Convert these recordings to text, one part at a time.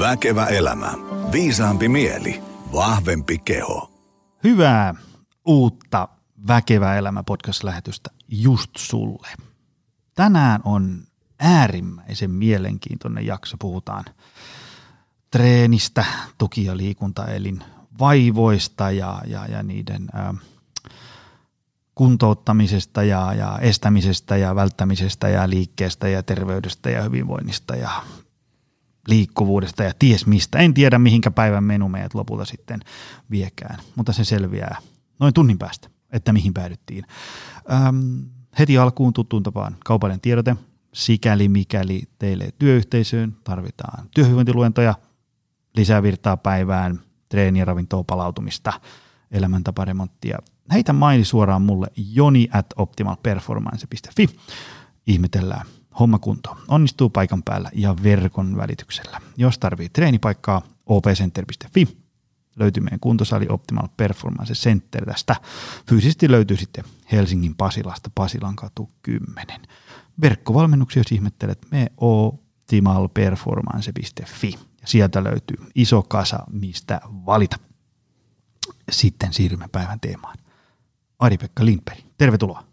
Väkevä elämä. Viisaampi mieli. Vahvempi keho. Hyvää uutta Väkevä elämä podcast-lähetystä just sulle. Tänään on äärimmäisen mielenkiintoinen jakso. Puhutaan treenistä, tuki- ja liikuntaelin vaivoista ja, ja, ja niiden ä, kuntouttamisesta ja, ja estämisestä ja välttämisestä ja liikkeestä ja terveydestä ja hyvinvoinnista ja liikkuvuudesta ja ties mistä. En tiedä mihinkä päivän menu meidät lopulta sitten viekään, mutta se selviää noin tunnin päästä, että mihin päädyttiin. Öm, heti alkuun tuttuun tapaan kaupallinen tiedote. Sikäli mikäli teille työyhteisöön tarvitaan työhyvinvointiluentoja, lisää virtaa päivään, treeniä, ravintoa, palautumista, elämäntaparemonttia. Heitä maili suoraan mulle joni at optimalperformance.fi. Ihmetellään homma kunto. Onnistuu paikan päällä ja verkon välityksellä. Jos tarvii treenipaikkaa, opcenter.fi löytyy meidän kuntosali Optimal Performance Center tästä. Fyysisesti löytyy sitten Helsingin Pasilasta, Pasilan katu 10. Verkkovalmennuksia, jos ihmettelet, me optimalperformance.fi. Ja sieltä löytyy iso kasa, mistä valita. Sitten siirrymme päivän teemaan. Ari-Pekka Lindberg, tervetuloa.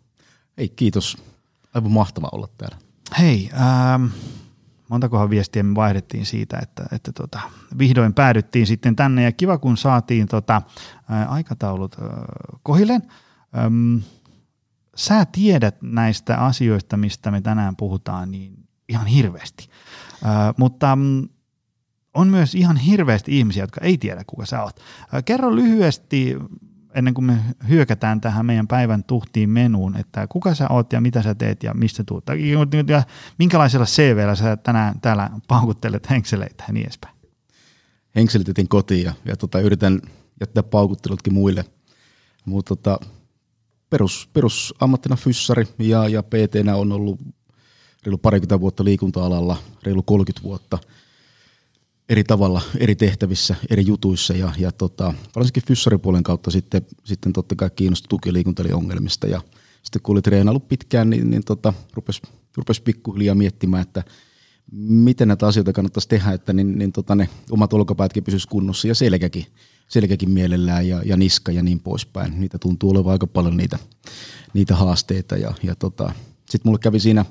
Hei, kiitos. Aivan mahtava olla täällä. Hei, ähm, montakohan viestiä me vaihdettiin siitä, että, että tota, vihdoin päädyttiin sitten tänne ja kiva kun saatiin tota, ää, aikataulut äh, kohilleen. Ähm, sä tiedät näistä asioista, mistä me tänään puhutaan, niin ihan hirveästi. Äh, mutta mm, on myös ihan hirveästi ihmisiä, jotka ei tiedä, kuka sä oot. Äh, kerro lyhyesti ennen kuin me hyökätään tähän meidän päivän tuhtiin menuun, että kuka sä oot ja mitä sä teet ja mistä tuut. Ja minkälaisella CVllä sä tänään täällä paukuttelet henkseleitä ja niin edespäin. Henkselitettiin kotiin ja, ja tota, yritän jättää paukuttelutkin muille. Mutta tota, perus, perusammattina fyssari ja, ja pt on ollut reilu parikymmentä vuotta liikunta-alalla, reilu 30 vuotta – eri tavalla, eri tehtävissä, eri jutuissa ja, ja tota, varsinkin fyssaripuolen kautta sitten, sitten totta kai kiinnostui tukiliikuntaliongelmista ja sitten kun oli treenailut pitkään, niin, niin tota, rupesi, rupesi pikkuhiljaa miettimään, että miten näitä asioita kannattaisi tehdä, että niin, niin tota ne omat olkapäätkin pysyisi kunnossa ja selkäkin, selkäkin mielellään ja, ja niska ja niin poispäin. Niitä tuntuu olevan aika paljon niitä, niitä haasteita ja, ja tota, sitten mulle kävi siinä,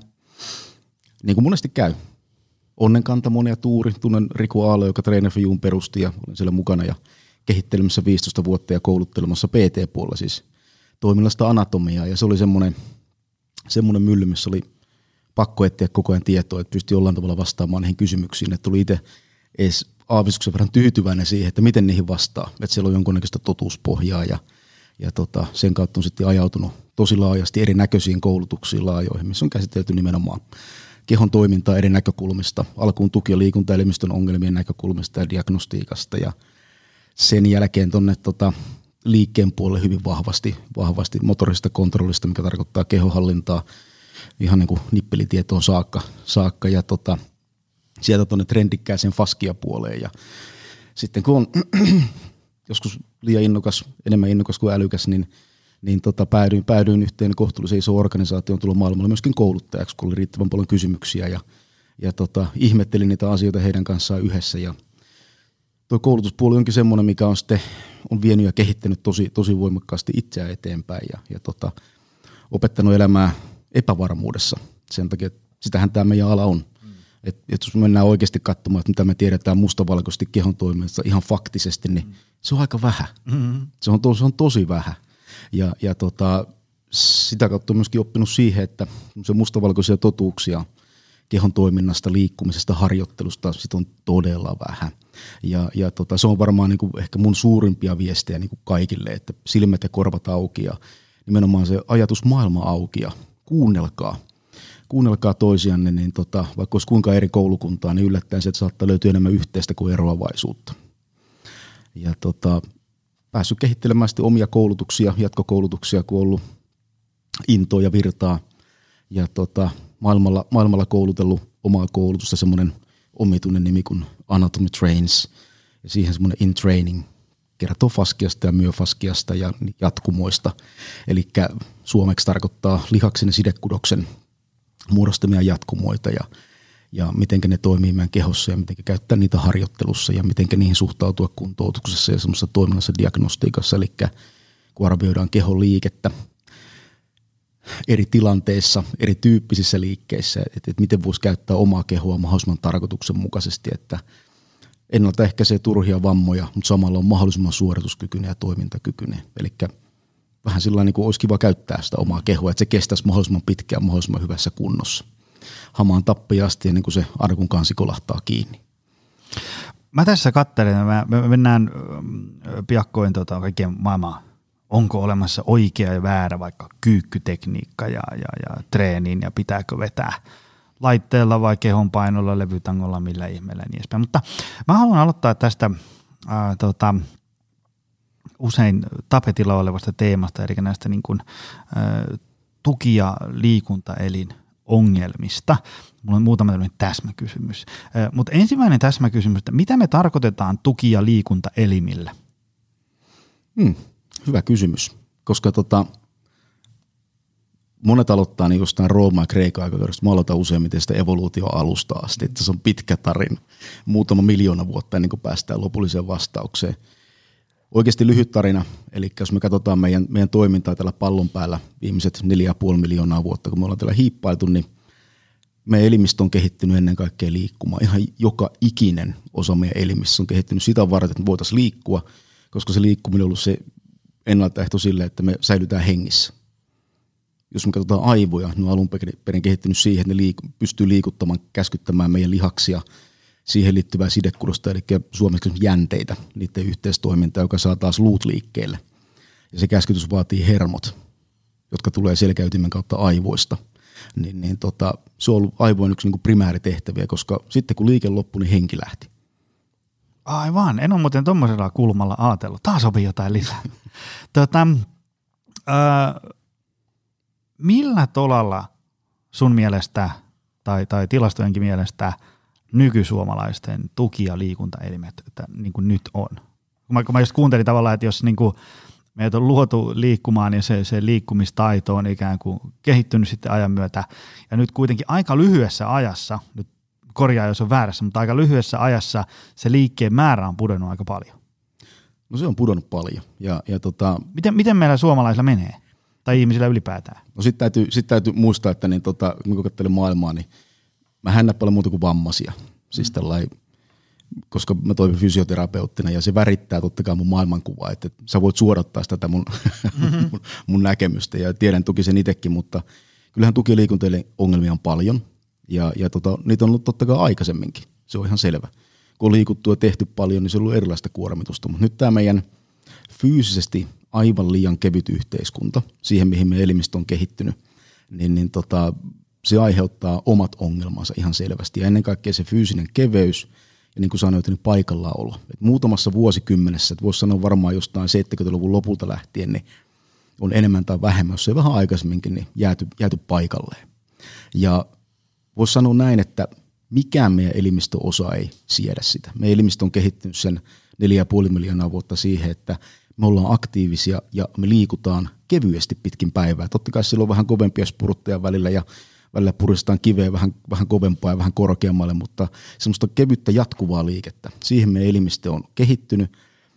niin kuin monesti käy, onnenkantamon ja tuuri. Tunnen Riku Aalo, joka Trainer perusti ja olen siellä mukana ja kehittelemässä 15 vuotta ja kouluttelemassa PT-puolella siis toiminnasta anatomiaa. Ja se oli semmoinen, semmoinen mylly, missä oli pakko etsiä koko ajan tietoa, että pystyi jollain tavalla vastaamaan niihin kysymyksiin. Että tuli itse edes aavistuksen verran tyytyväinen siihen, että miten niihin vastaa. Että siellä on jonkunnäköistä totuuspohjaa ja, ja tota, sen kautta on sitten ajautunut tosi laajasti erinäköisiin koulutuksiin laajoihin, missä on käsitelty nimenomaan kehon toimintaa eri näkökulmista, alkuun tuki- ja liikuntaelimistön ongelmien näkökulmista ja diagnostiikasta ja sen jälkeen tuonne tota, liikkeen puolelle hyvin vahvasti, vahvasti motorisesta kontrollista, mikä tarkoittaa kehohallintaa ihan niin kuin nippelitietoon saakka, saakka. Ja tota, sieltä tuonne trendikkääseen faskia puoleen. Ja sitten kun on joskus liian innokas, enemmän innokas kuin älykäs, niin niin tota, päädyin, päädyin yhteen kohtuullisen iso organisaation tulla maailmalla myöskin kouluttajaksi, kun oli riittävän paljon kysymyksiä ja, ja tota, ihmettelin niitä asioita heidän kanssaan yhdessä ja tuo koulutuspuoli onkin semmoinen, mikä on sitten on vienyt ja kehittänyt tosi, tosi voimakkaasti itseään eteenpäin ja, ja tota, opettanut elämää epävarmuudessa. Sen takia, että sitähän tämä meidän ala on. Mm. Et, et jos mennään oikeasti katsomaan, että mitä me tiedetään mustavalkoisesti kehon toiminnasta ihan faktisesti, niin mm. se on aika vähän. Mm-hmm. Se, on to, se on tosi vähän. Ja, ja tota, sitä kautta on myöskin oppinut siihen, että se mustavalkoisia totuuksia kehon toiminnasta, liikkumisesta, harjoittelusta, sit on todella vähän. Ja, ja tota, se on varmaan niin kuin ehkä mun suurimpia viestejä niin kuin kaikille, että silmät ja korvat auki ja nimenomaan se ajatus maailma auki ja kuunnelkaa. Kuunnelkaa toisianne, niin tota, vaikka olisi kuinka eri koulukuntaa, niin yllättäen sieltä saattaa löytyä enemmän yhteistä kuin eroavaisuutta. Ja tota, päässyt kehittelemään sitten omia koulutuksia, jatkokoulutuksia, kun ollut intoa ja virtaa. Ja tota, maailmalla, maailmalla koulutellut omaa koulutusta, semmoinen omituinen nimi kuin Anatomy Trains. Ja siihen semmoinen in training kertoo faskiasta ja myofaskiasta ja jatkumoista. Eli suomeksi tarkoittaa lihaksen ja sidekudoksen muodostamia jatkumoita. Ja, ja miten ne toimii meidän kehossa ja miten käyttää niitä harjoittelussa ja miten niihin suhtautua kuntoutuksessa ja semmoisessa toiminnassa diagnostiikassa, eli kun arvioidaan kehon liikettä eri tilanteissa, erityyppisissä liikkeissä, että, että miten voisi käyttää omaa kehoa mahdollisimman tarkoituksenmukaisesti, että ennaltaehkäisee turhia vammoja, mutta samalla on mahdollisimman suorituskykyinen ja toimintakykyinen. Eli vähän sillä niin kuin olisi kiva käyttää sitä omaa kehoa, että se kestäisi mahdollisimman pitkään mahdollisimman hyvässä kunnossa. Hamaan tappiasti ennen kuin se arkun kansi kolahtaa kiinni. Mä tässä katselen, me mennään piakkoin tota, kaikkien maailmaa onko olemassa oikea ja väärä vaikka kyykkytekniikka ja, ja, ja treenin ja pitääkö vetää laitteella vai kehon painolla, levytangolla, millä ihmeellä niin edespäin. Mutta mä haluan aloittaa tästä ää, tota, usein tapetilla olevasta teemasta, eli näistä niin kuin, ää, tuki- ja liikuntaelin ongelmista. Mulla on muutama tämmöinen täsmäkysymys. Mutta ensimmäinen täsmäkysymys, että mitä me tarkoitetaan tuki- ja liikuntaelimillä? Hmm. Hyvä kysymys, koska tota, monet aloittaa niin jostain Rooma- ja Kreikan aikakaudesta. Mä aloitan useimmiten sitä evoluutioalusta asti, että se on pitkä tarina, muutama miljoona vuotta ennen kuin päästään lopulliseen vastaukseen. Oikeasti lyhyt tarina, eli jos me katsotaan meidän, meidän toimintaa tällä pallon päällä viimeiset 4,5 miljoonaa vuotta, kun me ollaan täällä hiippailtu, niin meidän elimistö on kehittynyt ennen kaikkea liikkumaan. Ihan joka ikinen osa meidän elimistä on kehittynyt sitä varten, että me voitaisiin liikkua, koska se liikkuminen on ollut se ennaltaehto sille, että me säilytään hengissä. Jos me katsotaan aivoja, ne on alun perin kehittynyt siihen, että ne liik- pystyy liikuttamaan, käskyttämään meidän lihaksia, siihen liittyvää sidekudosta, eli suomeksi jänteitä, niiden yhteistoimintaa, joka saa taas luut liikkeelle. Ja se käskytys vaatii hermot, jotka tulee selkäytimen kautta aivoista. Niin, niin tota, se on ollut aivoin yksi niin primääritehtäviä, koska sitten kun liike loppui, niin henki lähti. Aivan, en ole muuten tuommoisella kulmalla ajatellut. Taas sopii jotain lisää. tota, äh, millä tolalla sun mielestä tai, tai tilastojenkin mielestä nykysuomalaisten tuki- ja liikuntaelimet että, niin kuin nyt on? Kun mä, kun mä just kuuntelin tavallaan, että jos niin kuin meitä on luotu liikkumaan ja se, se liikkumistaito on ikään kuin kehittynyt sitten ajan myötä ja nyt kuitenkin aika lyhyessä ajassa, nyt korjaa jos on väärässä, mutta aika lyhyessä ajassa se liikkeen määrä on pudonnut aika paljon. No se on pudonnut paljon. Ja, ja tota, miten, miten meillä suomalaisilla menee? Tai ihmisillä ylipäätään? No sitten täytyy, sit täytyy muistaa, että niin tota, kun katselen maailmaa, niin mä en paljon muuta kuin vammaisia. Siis tällainen, koska mä toimin fysioterapeuttina ja se värittää totta kai mun maailmankuvaa, että sä voit suodattaa sitä tätä mun, mm-hmm. mun, mun näkemystä ja tiedän toki sen itsekin, mutta kyllähän tuki- ja ongelmia on paljon – ja, ja tota, niitä on ollut totta kai aikaisemminkin, se on ihan selvä. Kun on liikuttu ja tehty paljon, niin se on ollut erilaista kuormitusta. Mutta nyt tämä meidän fyysisesti aivan liian kevyt yhteiskunta, siihen mihin meidän elimistö on kehittynyt, niin, niin tota, se aiheuttaa omat ongelmansa ihan selvästi. Ja ennen kaikkea se fyysinen keveys ja niin kuin sanoit, niin paikallaolo. Et muutamassa vuosikymmenessä, että voisi sanoa varmaan jostain 70-luvun lopulta lähtien, niin on enemmän tai vähemmän, jos ei vähän aikaisemminkin, niin jääty, jääty paikalleen. Ja voisi sanoa näin, että mikään meidän elimistöosa ei siedä sitä. Meidän elimistö on kehittynyt sen 4,5 miljoonaa vuotta siihen, että me ollaan aktiivisia ja me liikutaan kevyesti pitkin päivää. Totta kai silloin on vähän kovempia spurtteja välillä ja välillä puristetaan kiveä vähän, vähän kovempaa ja vähän korkeammalle, mutta semmoista kevyttä jatkuvaa liikettä. Siihen meidän elimistö on kehittynyt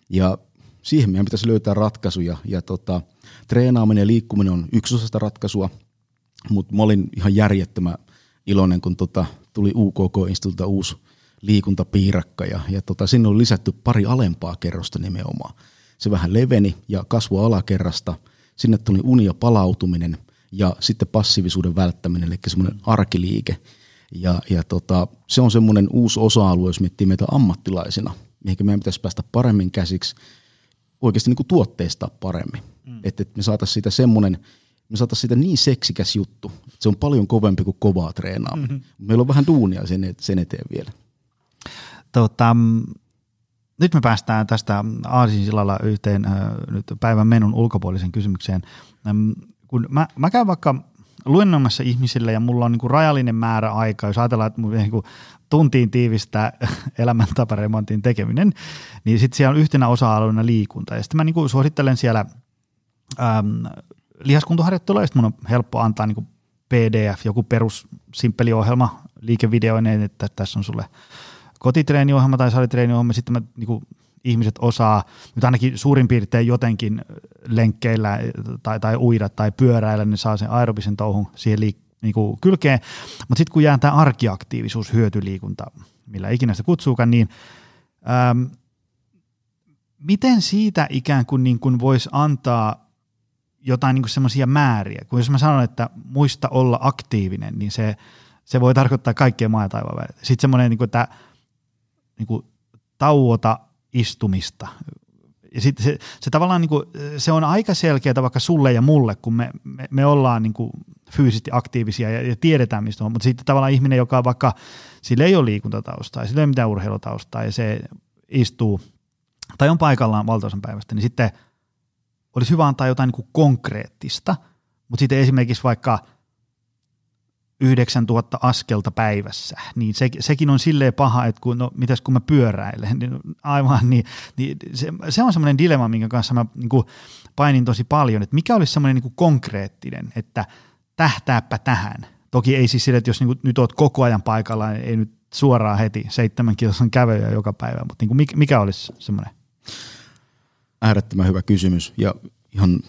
ja siihen meidän pitäisi löytää ratkaisuja. Ja tota, treenaaminen ja liikkuminen on yksi osa sitä ratkaisua, mutta mä olin ihan järjettömän iloinen, kun tota, tuli UKK-instituutilta uusi liikuntapiirakka ja, ja tota, sinne on lisätty pari alempaa kerrosta nimenomaan. Se vähän leveni ja kasvoi alakerrasta. Sinne tuli uni ja palautuminen ja sitten passiivisuuden välttäminen, eli semmoinen arkiliike. Ja, ja tota, se on semmoinen uusi osa-alue, jos miettii meitä ammattilaisina, mihin meidän pitäisi päästä paremmin käsiksi, oikeasti niin kuin tuotteista paremmin. Mm. Että et me saataisiin siitä semmoinen – me saataisiin siitä niin seksikäs juttu. Se on paljon kovempi kuin kovaa treenaaminen. Mm-hmm. Meillä on vähän duunia sen, sen eteen vielä. Tota, nyt me päästään tästä Aasinsilalla yhteen äh, nyt päivän menun ulkopuolisen kysymykseen. Ähm, kun mä, mä käyn vaikka luennoimassa ihmisille ja mulla on niin kuin rajallinen määrä aikaa, jos ajatellaan, että mun niin kuin tuntiin tiivistää elämäntaparemontin tekeminen, niin sitten siellä on yhtenä osa-alueena liikunta. Ja sitten mä niin kuin suosittelen siellä ähm, lihaskuntoharjoittelua, ja mun on helppo antaa niin PDF, joku perus simppeli ohjelma liikevideoineen, että tässä on sulle kotitreeniohjelma tai salitreeniohjelma, sitten mä niin kuin, ihmiset osaa nyt ainakin suurin piirtein jotenkin lenkkeillä tai, tai uida tai pyöräillä, niin saa sen aerobisen touhun siihen liik- niin kuin kylkeen. Mutta sitten kun jää tämä arkiaktiivisuus, hyötyliikunta, millä ikinä se kutsuukaan, niin äm, miten siitä ikään kuin, niin kuin voisi antaa jotain niin semmoisia määriä, kun jos mä sanon, että muista olla aktiivinen, niin se, se voi tarkoittaa kaikkea maa ja taivaan. Sitten semmoinen, niin kuin, että niin kuin, tauota istumista. Ja sitten se, se tavallaan niin kuin, se on aika selkeää vaikka sulle ja mulle, kun me, me, me ollaan niin kuin fyysisesti aktiivisia ja, ja tiedetään mistä on, mutta sitten tavallaan ihminen, joka vaikka sillä ei ole liikuntataustaa, sillä ei ole mitään urheilutaustaa ja se istuu tai on paikallaan valtaosan päivästä, niin sitten olisi hyvä antaa jotain niin kuin konkreettista, mutta sitten esimerkiksi vaikka – 9000 askelta päivässä, niin se, sekin on silleen paha, että kun, no, mitäs kun mä pyöräilen, niin aivan, niin, niin se, se on semmoinen dilemma, minkä kanssa mä niin kuin painin tosi paljon, että mikä olisi semmoinen niin konkreettinen, että tähtääpä tähän. Toki ei siis sille, että jos niin kuin, nyt oot koko ajan paikalla, niin ei nyt suoraan heti seitsemän kilosan kävelyä joka päivä, mutta niin kuin mikä, mikä olisi semmoinen? Äärettömän hyvä kysymys ja ihan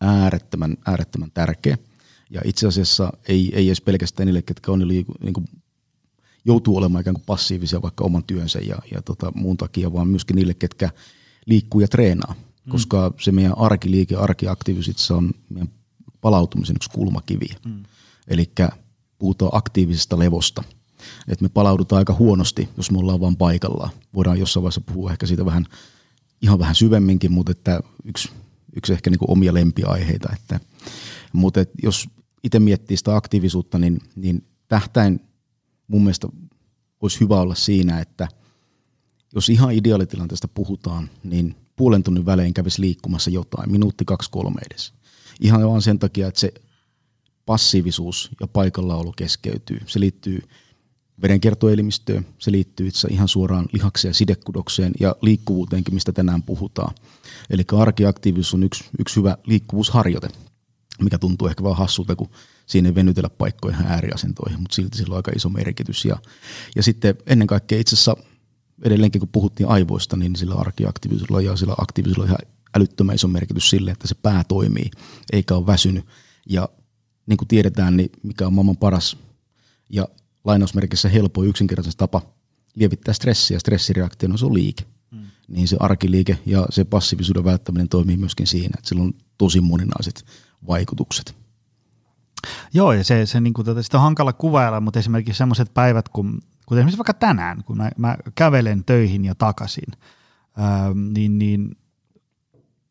äärettömän, äärettömän tärkeä. Ja itse asiassa ei, ei edes pelkästään niille, ketkä on niin kuin joutuu olemaan ikään kuin passiivisia vaikka oman työnsä ja, ja tota, muun takia, vaan myöskin niille, ketkä liikkuu ja treenaa. Mm. Koska se meidän arkiliike, arkiaktiivisuus on meidän palautumisen yksi kulmakivi. Mm. Eli puhutaan aktiivisesta levosta. Et me palaudutaan aika huonosti, jos me ollaan vain paikallaan. Voidaan jossain vaiheessa puhua ehkä siitä vähän, ihan vähän syvemminkin, mutta että yksi, yksi ehkä niin kuin omia lempiaiheita. Että, mutta jos itse miettii sitä aktiivisuutta, niin, niin tähtäin mun mielestä olisi hyvä olla siinä, että jos ihan ideaalitilanteesta puhutaan, niin puolen tunnin välein kävisi liikkumassa jotain, minuutti, kaksi, kolme edes. Ihan vaan sen takia, että se passiivisuus ja paikallaolo keskeytyy. Se liittyy verenkiertoelimistöön, se liittyy itse ihan suoraan lihakseen sidekudokseen ja liikkuvuuteenkin, mistä tänään puhutaan. Eli arkiaktiivisuus on yksi, yksi hyvä liikkuvuusharjoite mikä tuntuu ehkä vaan hassulta, kun siinä ei venytellä paikkoja ihan ääriasentoihin, mutta silti sillä on aika iso merkitys. Ja, ja sitten ennen kaikkea itse asiassa edelleenkin, kun puhuttiin aivoista, niin sillä arkiaktiivisuudella ja sillä aktiivisuudella on ihan älyttömän iso merkitys sille, että se pää toimii, eikä ole väsynyt. Ja niin kuin tiedetään, niin mikä on maailman paras ja lainausmerkissä helppo yksinkertainen tapa lievittää stressiä ja stressireaktiona, se on liike. Mm. Niin se arkiliike ja se passiivisuuden välttäminen toimii myöskin siinä, että sillä on tosi moninaiset vaikutukset. Joo, ja se, se niin kuin, tota, sitä on hankala kuvailla, mutta esimerkiksi sellaiset päivät, kun, kuten esimerkiksi vaikka tänään, kun mä, mä kävelen töihin ja takaisin, ää, niin, niin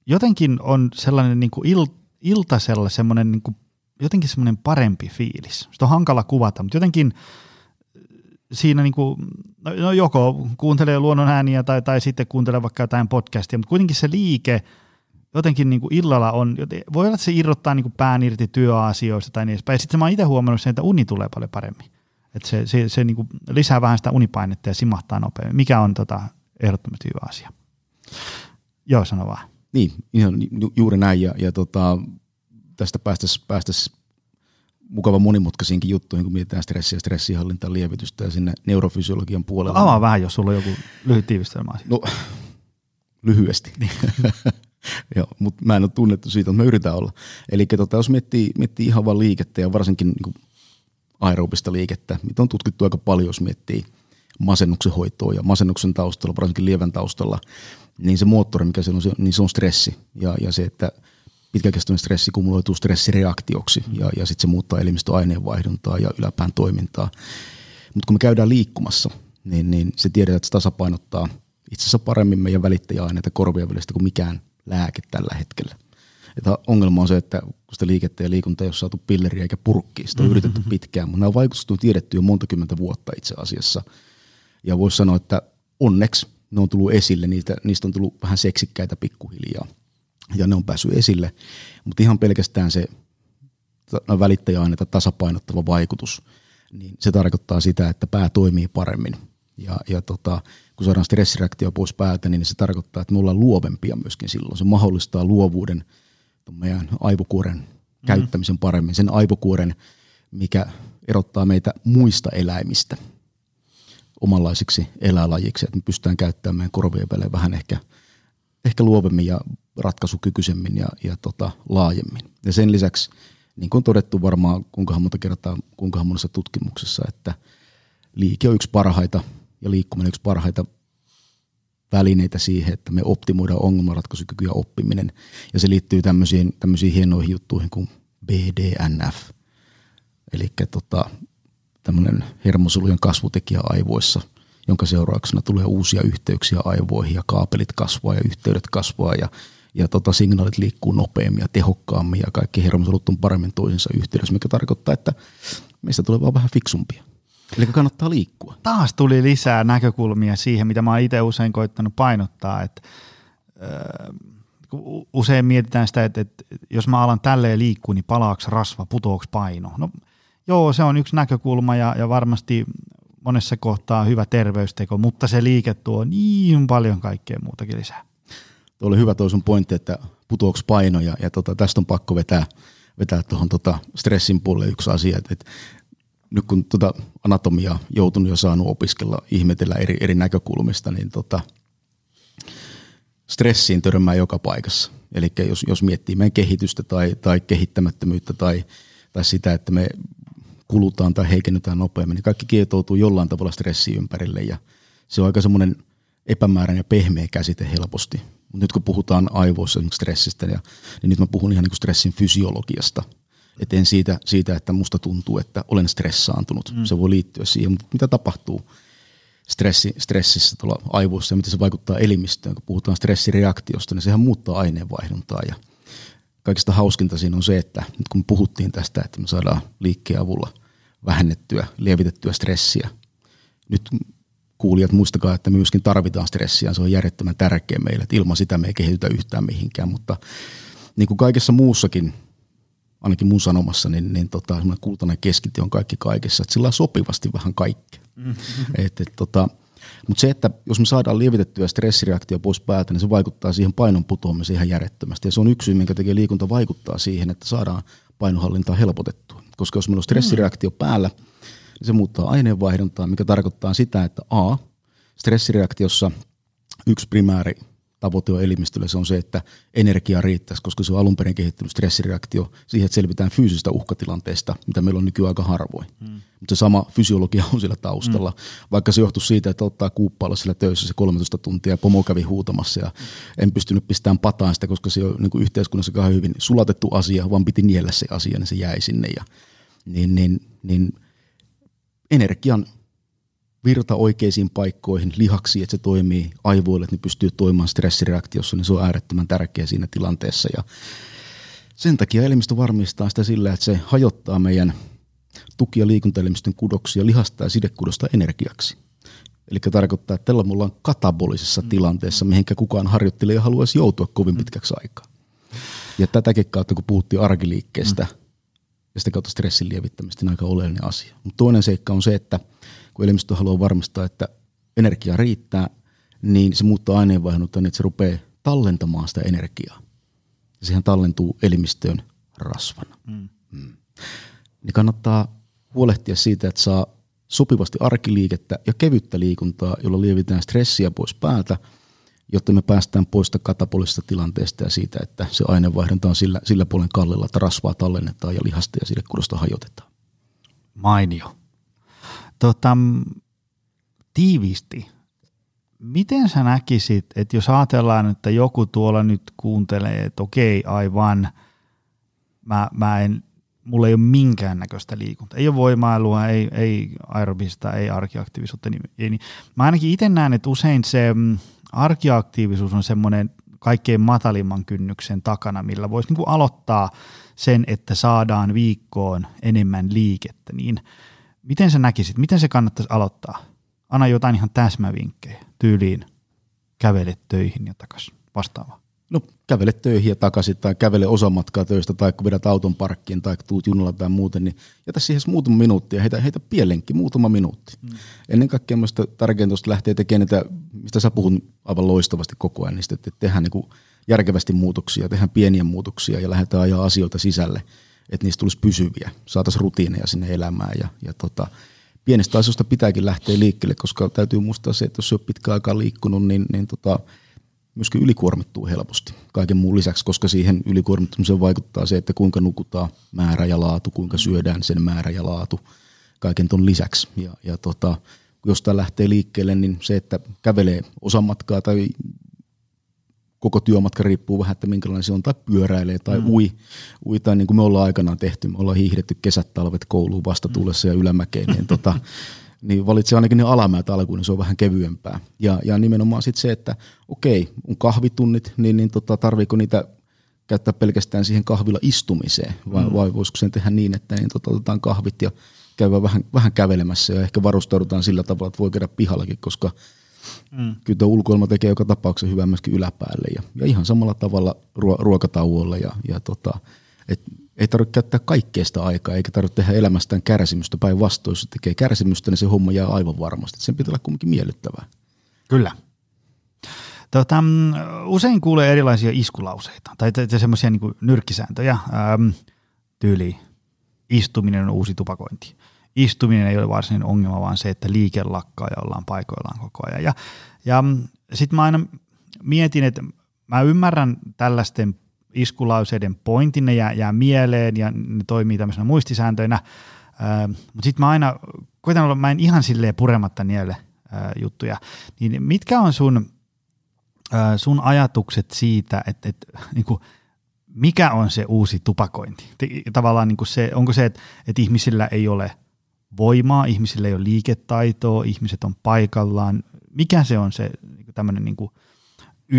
jotenkin on sellainen niin kuin il, iltasella semmoinen niin kuin, jotenkin semmoinen parempi fiilis. Sitä on hankala kuvata, mutta jotenkin siinä niin kuin, no, no joko kuuntelee luonnon ääniä tai, tai sitten kuuntelee vaikka jotain podcastia, mutta kuitenkin se liike – jotenkin niin kuin illalla on, voi olla, että se irrottaa niin kuin pään irti työasioista tai niin edespäin. Ja sitten mä oon itse huomannut sen, että uni tulee paljon paremmin. Että se, se, se niin kuin lisää vähän sitä unipainetta ja simahtaa nopeammin, mikä on tota, ehdottomasti hyvä asia. Joo, sano vaan. Niin, ihan juuri näin. Ja, ja tota, tästä päästäisiin päästäisi mukava monimutkaisiinkin juttuihin, kun mietitään stressiä, stressihallintaa, lievitystä ja sinne neurofysiologian puolelle. Avaa vähän, jos sulla on joku lyhyt tiivistelmä No, lyhyesti. Niin. Mutta mä en ole tunnettu siitä, mutta mä yritän olla. Eli tota, jos miettii, miettii ihan vaan liikettä ja varsinkin niin aerobista liikettä, mitä on tutkittu aika paljon, jos miettii masennuksen hoitoa ja masennuksen taustalla, varsinkin lievän taustalla, niin se moottori, mikä siellä on, niin se on stressi. Ja, ja se, että pitkäkestoinen stressi kumuloituu stressireaktioksi ja, ja sitten se muuttaa elimistöaineenvaihduntaa ja yläpään toimintaa. Mutta kun me käydään liikkumassa, niin, niin se tiedetään, että se tasapainottaa itse asiassa paremmin meidän välittäjäaineita korvien välistä kuin mikään lääke tällä hetkellä. Että ongelma on se, että kun sitä liikettä ja liikunta ei ole saatu pilleriä eikä purkkiin, sitä on mm-hmm. yritetty pitkään, mutta nämä vaikutukset on tiedetty jo monta kymmentä vuotta itse asiassa. Ja voisi sanoa, että onneksi ne on tullut esille, niistä, niistä on tullut vähän seksikkäitä pikkuhiljaa ja ne on päässyt esille, mutta ihan pelkästään se välittäjäaineita tasapainottava vaikutus, niin se tarkoittaa sitä, että pää toimii paremmin ja, ja tota, kun saadaan stressireaktio pois päältä, niin se tarkoittaa, että me ollaan luovempia myöskin silloin. Se mahdollistaa luovuuden meidän aivokuoren käyttämisen paremmin, sen aivokuoren, mikä erottaa meitä muista eläimistä omanlaisiksi eläinlajiksi, että me pystytään käyttämään meidän korvien välein vähän ehkä, ehkä luovemmin ja ratkaisukykyisemmin ja, ja tota, laajemmin. Ja sen lisäksi, niin kuin on todettu varmaan kuinka monta kertaa, kuinka monessa tutkimuksessa, että liike on yksi parhaita liikkuminen yksi parhaita välineitä siihen, että me optimoidaan ongelmanratkaisukyky ja oppiminen. Ja se liittyy tämmöisiin, tämmöisiin hienoihin juttuihin kuin BDNF, eli tota, tämmöinen hermosolujen kasvutekijä aivoissa, jonka seurauksena tulee uusia yhteyksiä aivoihin ja kaapelit kasvaa ja yhteydet kasvaa ja, ja tota, signaalit liikkuu nopeammin ja tehokkaammin ja kaikki hermosolut on paremmin toisensa yhteydessä, mikä tarkoittaa, että meistä tulee vaan vähän fiksumpia. Eli kannattaa liikkua. Taas tuli lisää näkökulmia siihen, mitä mä oon itse usein koittanut painottaa, että usein mietitään sitä, että, että jos mä alan tälleen liikkua, niin palaaks rasva, putoaks paino. No joo, se on yksi näkökulma ja, ja varmasti monessa kohtaa hyvä terveysteko, mutta se liike tuo niin paljon kaikkea muutakin lisää. Tuo oli hyvä tuo sun pointti, että putoaks paino ja, ja tota, tästä on pakko vetää, vetää tuohon tota stressin puolelle yksi asia, että, että nyt kun tota anatomia joutunut jo saanut opiskella, ihmetellä eri, eri näkökulmista, niin tota, stressiin törmää joka paikassa. Eli jos, jos miettii meidän kehitystä tai, tai kehittämättömyyttä tai, tai sitä, että me kulutaan tai heikennytään nopeammin, niin kaikki kietoutuu jollain tavalla stressi ympärille ja se on aika semmoinen epämääräinen ja pehmeä käsite helposti. Nyt kun puhutaan aivoissa stressistä, ja, niin nyt mä puhun ihan niin kuin stressin fysiologiasta – et en siitä, siitä, että musta tuntuu, että olen stressaantunut. Mm. Se voi liittyä siihen, mutta mitä tapahtuu stressi, stressissä tuolla aivoissa ja miten se vaikuttaa elimistöön. Kun puhutaan stressireaktiosta, niin sehän muuttaa aineenvaihduntaa ja kaikista hauskinta siinä on se, että nyt kun puhuttiin tästä, että me saadaan liikkeen avulla vähennettyä, lievitettyä stressiä. Nyt kuulijat muistakaa, että myöskin tarvitaan stressiä, se on järjettömän tärkeä meille, että ilman sitä me ei kehitytä yhtään mihinkään, mutta niin kuin kaikessa muussakin ainakin mun sanomassa, niin, niin tota, semmoinen kultainen keskitie on kaikki kaikessa, että sillä on sopivasti vähän kaikkea. Mm-hmm. Et, et, tota, mutta se, että jos me saadaan lievitettyä stressireaktio pois päältä, niin se vaikuttaa siihen painon putoamiseen ihan järjettömästi. Ja se on yksi syy, minkä tekee liikunta vaikuttaa siihen, että saadaan painonhallintaa helpotettua. Koska jos meillä on stressireaktio päällä, niin se muuttaa aineenvaihduntaa, mikä tarkoittaa sitä, että A, stressireaktiossa yksi primääri tavoite on elimistölle, se on se, että energia riittäisi, koska se on alun perin kehittynyt stressireaktio siihen, että selvitään fyysistä uhkatilanteesta, mitä meillä on nykyään aika harvoin. Hmm. Mutta se sama fysiologia on sillä taustalla, hmm. vaikka se johtuu siitä, että ottaa kuuppailla sillä töissä se 13 tuntia ja pomo kävi huutamassa ja en pystynyt pistämään pataan sitä, koska se on niin kuin yhteiskunnassa hyvin sulatettu asia, vaan piti niellä se asia, niin se jäi sinne ja niin, niin, niin energian virta oikeisiin paikkoihin, lihaksiin, että se toimii aivoille, että ne pystyy toimimaan stressireaktiossa, niin se on äärettömän tärkeä siinä tilanteessa. Ja sen takia elimistö varmistaa sitä sillä, että se hajottaa meidän tuki- ja liikuntaelimistön kudoksia lihasta ja sidekudosta energiaksi. Eli tarkoittaa, että tällä me ollaan katabolisessa mm. tilanteessa, mihinkä kukaan harjoittelija haluaisi joutua kovin mm. pitkäksi aikaa. Ja tätäkin kautta, kun puhuttiin arkiliikkeestä mm. ja sitä kautta stressin lievittämistä, niin aika oleellinen asia. Mutta toinen seikka on se, että – kun elimistö haluaa varmistaa, että energia riittää, niin se muuttaa aineenvaihdunta niin, että se rupeaa tallentamaan sitä energiaa. Ja siihen tallentuu elimistöön rasvana. Mm. Mm. Niin kannattaa huolehtia siitä, että saa sopivasti arkiliikettä ja kevyttä liikuntaa, jolla lievitään stressiä pois päältä, jotta me päästään pois katapolisesta tilanteesta ja siitä, että se aineenvaihdunta on sillä, sillä puolen kallella, että rasvaa tallennetaan ja lihasta ja sidekudosta hajotetaan. Mainio tota, tiivisti, miten sä näkisit, että jos ajatellaan, että joku tuolla nyt kuuntelee, että okei, aivan, mä, mä en, mulla ei ole minkäännäköistä liikuntaa, ei ole voimailua, ei, ei aerobista, ei arkiaktiivisuutta, niin, ei, niin. Mä ainakin itse näen, että usein se mm, arkiaktiivisuus on semmoinen kaikkein matalimman kynnyksen takana, millä voisi niin aloittaa sen, että saadaan viikkoon enemmän liikettä, niin – Miten sä näkisit, miten se kannattaisi aloittaa? Anna jotain ihan täsmävinkkejä tyyliin kävele töihin ja takaisin vastaavaa. No kävele töihin ja takaisin tai kävele osa matkaa töistä tai kun vedät auton parkkiin tai tuut junalla tai muuten, niin jätä siihen muutama minuutti ja heitä, heitä pienlenkki muutama minuutti. Mm. Ennen kaikkea minusta tärkeintä lähtee tekemään niitä, mistä sä puhun aivan loistavasti koko ajan, niin sitten, että tehdään niin järkevästi muutoksia, tehdään pieniä muutoksia ja lähdetään ajaa asioita sisälle, että niistä tulisi pysyviä, saataisiin rutiineja sinne elämään ja, ja tota, pienistä asioista pitääkin lähteä liikkeelle, koska täytyy muistaa se, että jos ole pitkä aikaa liikkunut, niin, niin tota, myöskin ylikuormittuu helposti kaiken muun lisäksi, koska siihen ylikuormittumiseen vaikuttaa se, että kuinka nukutaan määrä ja laatu, kuinka syödään sen määrä ja laatu kaiken ton lisäksi. Ja, ja tota, jos tämä lähtee liikkeelle, niin se, että kävelee osa matkaa tai koko työmatka riippuu vähän, että minkälainen se on, tai pyöräilee tai mm. ui, ui, tai niin kuin me ollaan aikanaan tehty, me ollaan hiihdetty kesät, talvet kouluun vastatulessa mm. ja ylämäkeen, niin, tota, niin valitsee ainakin ne alamäät alkuun, niin se on vähän kevyempää. Ja, ja nimenomaan sitten se, että okei, on kahvitunnit, niin, niin tota, tarviiko niitä käyttää pelkästään siihen kahvilla istumiseen, vai, mm. vai voisiko sen tehdä niin, että niin, tota, otetaan kahvit ja käydään vähän, vähän kävelemässä ja ehkä varustaudutaan sillä tavalla, että voi käydä pihallakin, koska mm. kyllä ulkoilma tekee joka tapauksessa hyvää myöskin yläpäälle ja, ja ihan samalla tavalla ruo, ruokatauolla ja, ja tota, et ei tarvitse käyttää kaikkea sitä aikaa, eikä tarvitse tehdä elämästään kärsimystä. Päinvastoin, jos tekee kärsimystä, niin se homma jää aivan varmasti. Sen pitää olla kuitenkin miellyttävää. Kyllä. Tota, usein kuulee erilaisia iskulauseita tai semmoisia niin nyrkkisääntöjä. Ähm, tyyli istuminen on uusi tupakointi. Istuminen ei ole varsinainen ongelma, vaan se, että liike lakkaa ja ollaan paikoillaan koko ajan. Ja, ja sitten mä aina mietin, että mä ymmärrän tällaisten iskulauseiden pointin, ne jää, jää mieleen ja ne toimii tämmöisenä muistisääntöinä, äh, mutta sitten mä aina koitan olla, mä en ihan silleen purematta nielle äh, juttuja, niin mitkä on sun, äh, sun ajatukset siitä, että, että niin kuin, mikä on se uusi tupakointi? Tavallaan niin kuin se, onko se, että, että ihmisillä ei ole voimaa, ihmisillä ei ole liiketaitoa, ihmiset on paikallaan. Mikä se on se niin tämmöinen niin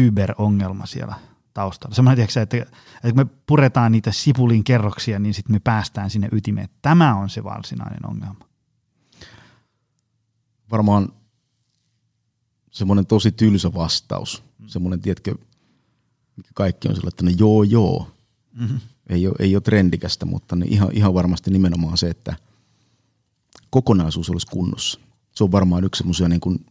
Uber-ongelma siellä taustalla? Semmoinen, tiedätkö, että, että kun me puretaan niitä sipulin kerroksia, niin sitten me päästään sinne ytimeen. Tämä on se varsinainen ongelma. Varmaan semmoinen tosi tylsä vastaus. Mm. Semmoinen, tiedätkö, mikä kaikki on sellainen, että ne joo joo. Mm-hmm. Ei, ole, ei ole trendikästä, mutta niin ihan, ihan varmasti nimenomaan se, että kokonaisuus olisi kunnossa. Se on varmaan yksi semmoisia niin kuin,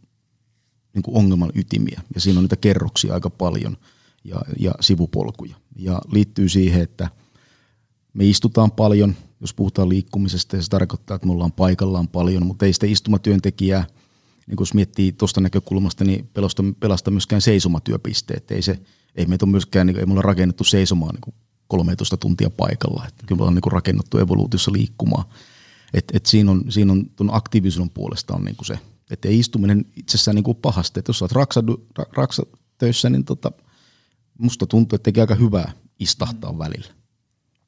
niin kuin ongelman ytimiä. Ja siinä on niitä kerroksia aika paljon ja, ja sivupolkuja. Ja liittyy siihen, että me istutaan paljon, jos puhutaan liikkumisesta, ja se tarkoittaa, että me ollaan paikallaan paljon, mutta ei sitä istumatyöntekijää, niin kun miettii tuosta näkökulmasta, niin pelasta, pelasta myöskään seisomatyöpisteet. Ei se, ei meitä ole myöskään, niin, ei me olla rakennettu seisomaan niin 13 tuntia paikalla. Että kyllä me ollaan niin rakennettu evoluutiossa liikkumaan. Et, et siinä on, siinä on tuon aktiivisuuden puolesta on niin kuin se, että ei istuminen itsessään niin kuin pahasti. Että jos olet raksadu, raksatöissä, niin tota, musta tuntuu, että tekee aika hyvää istahtaa mm. välillä.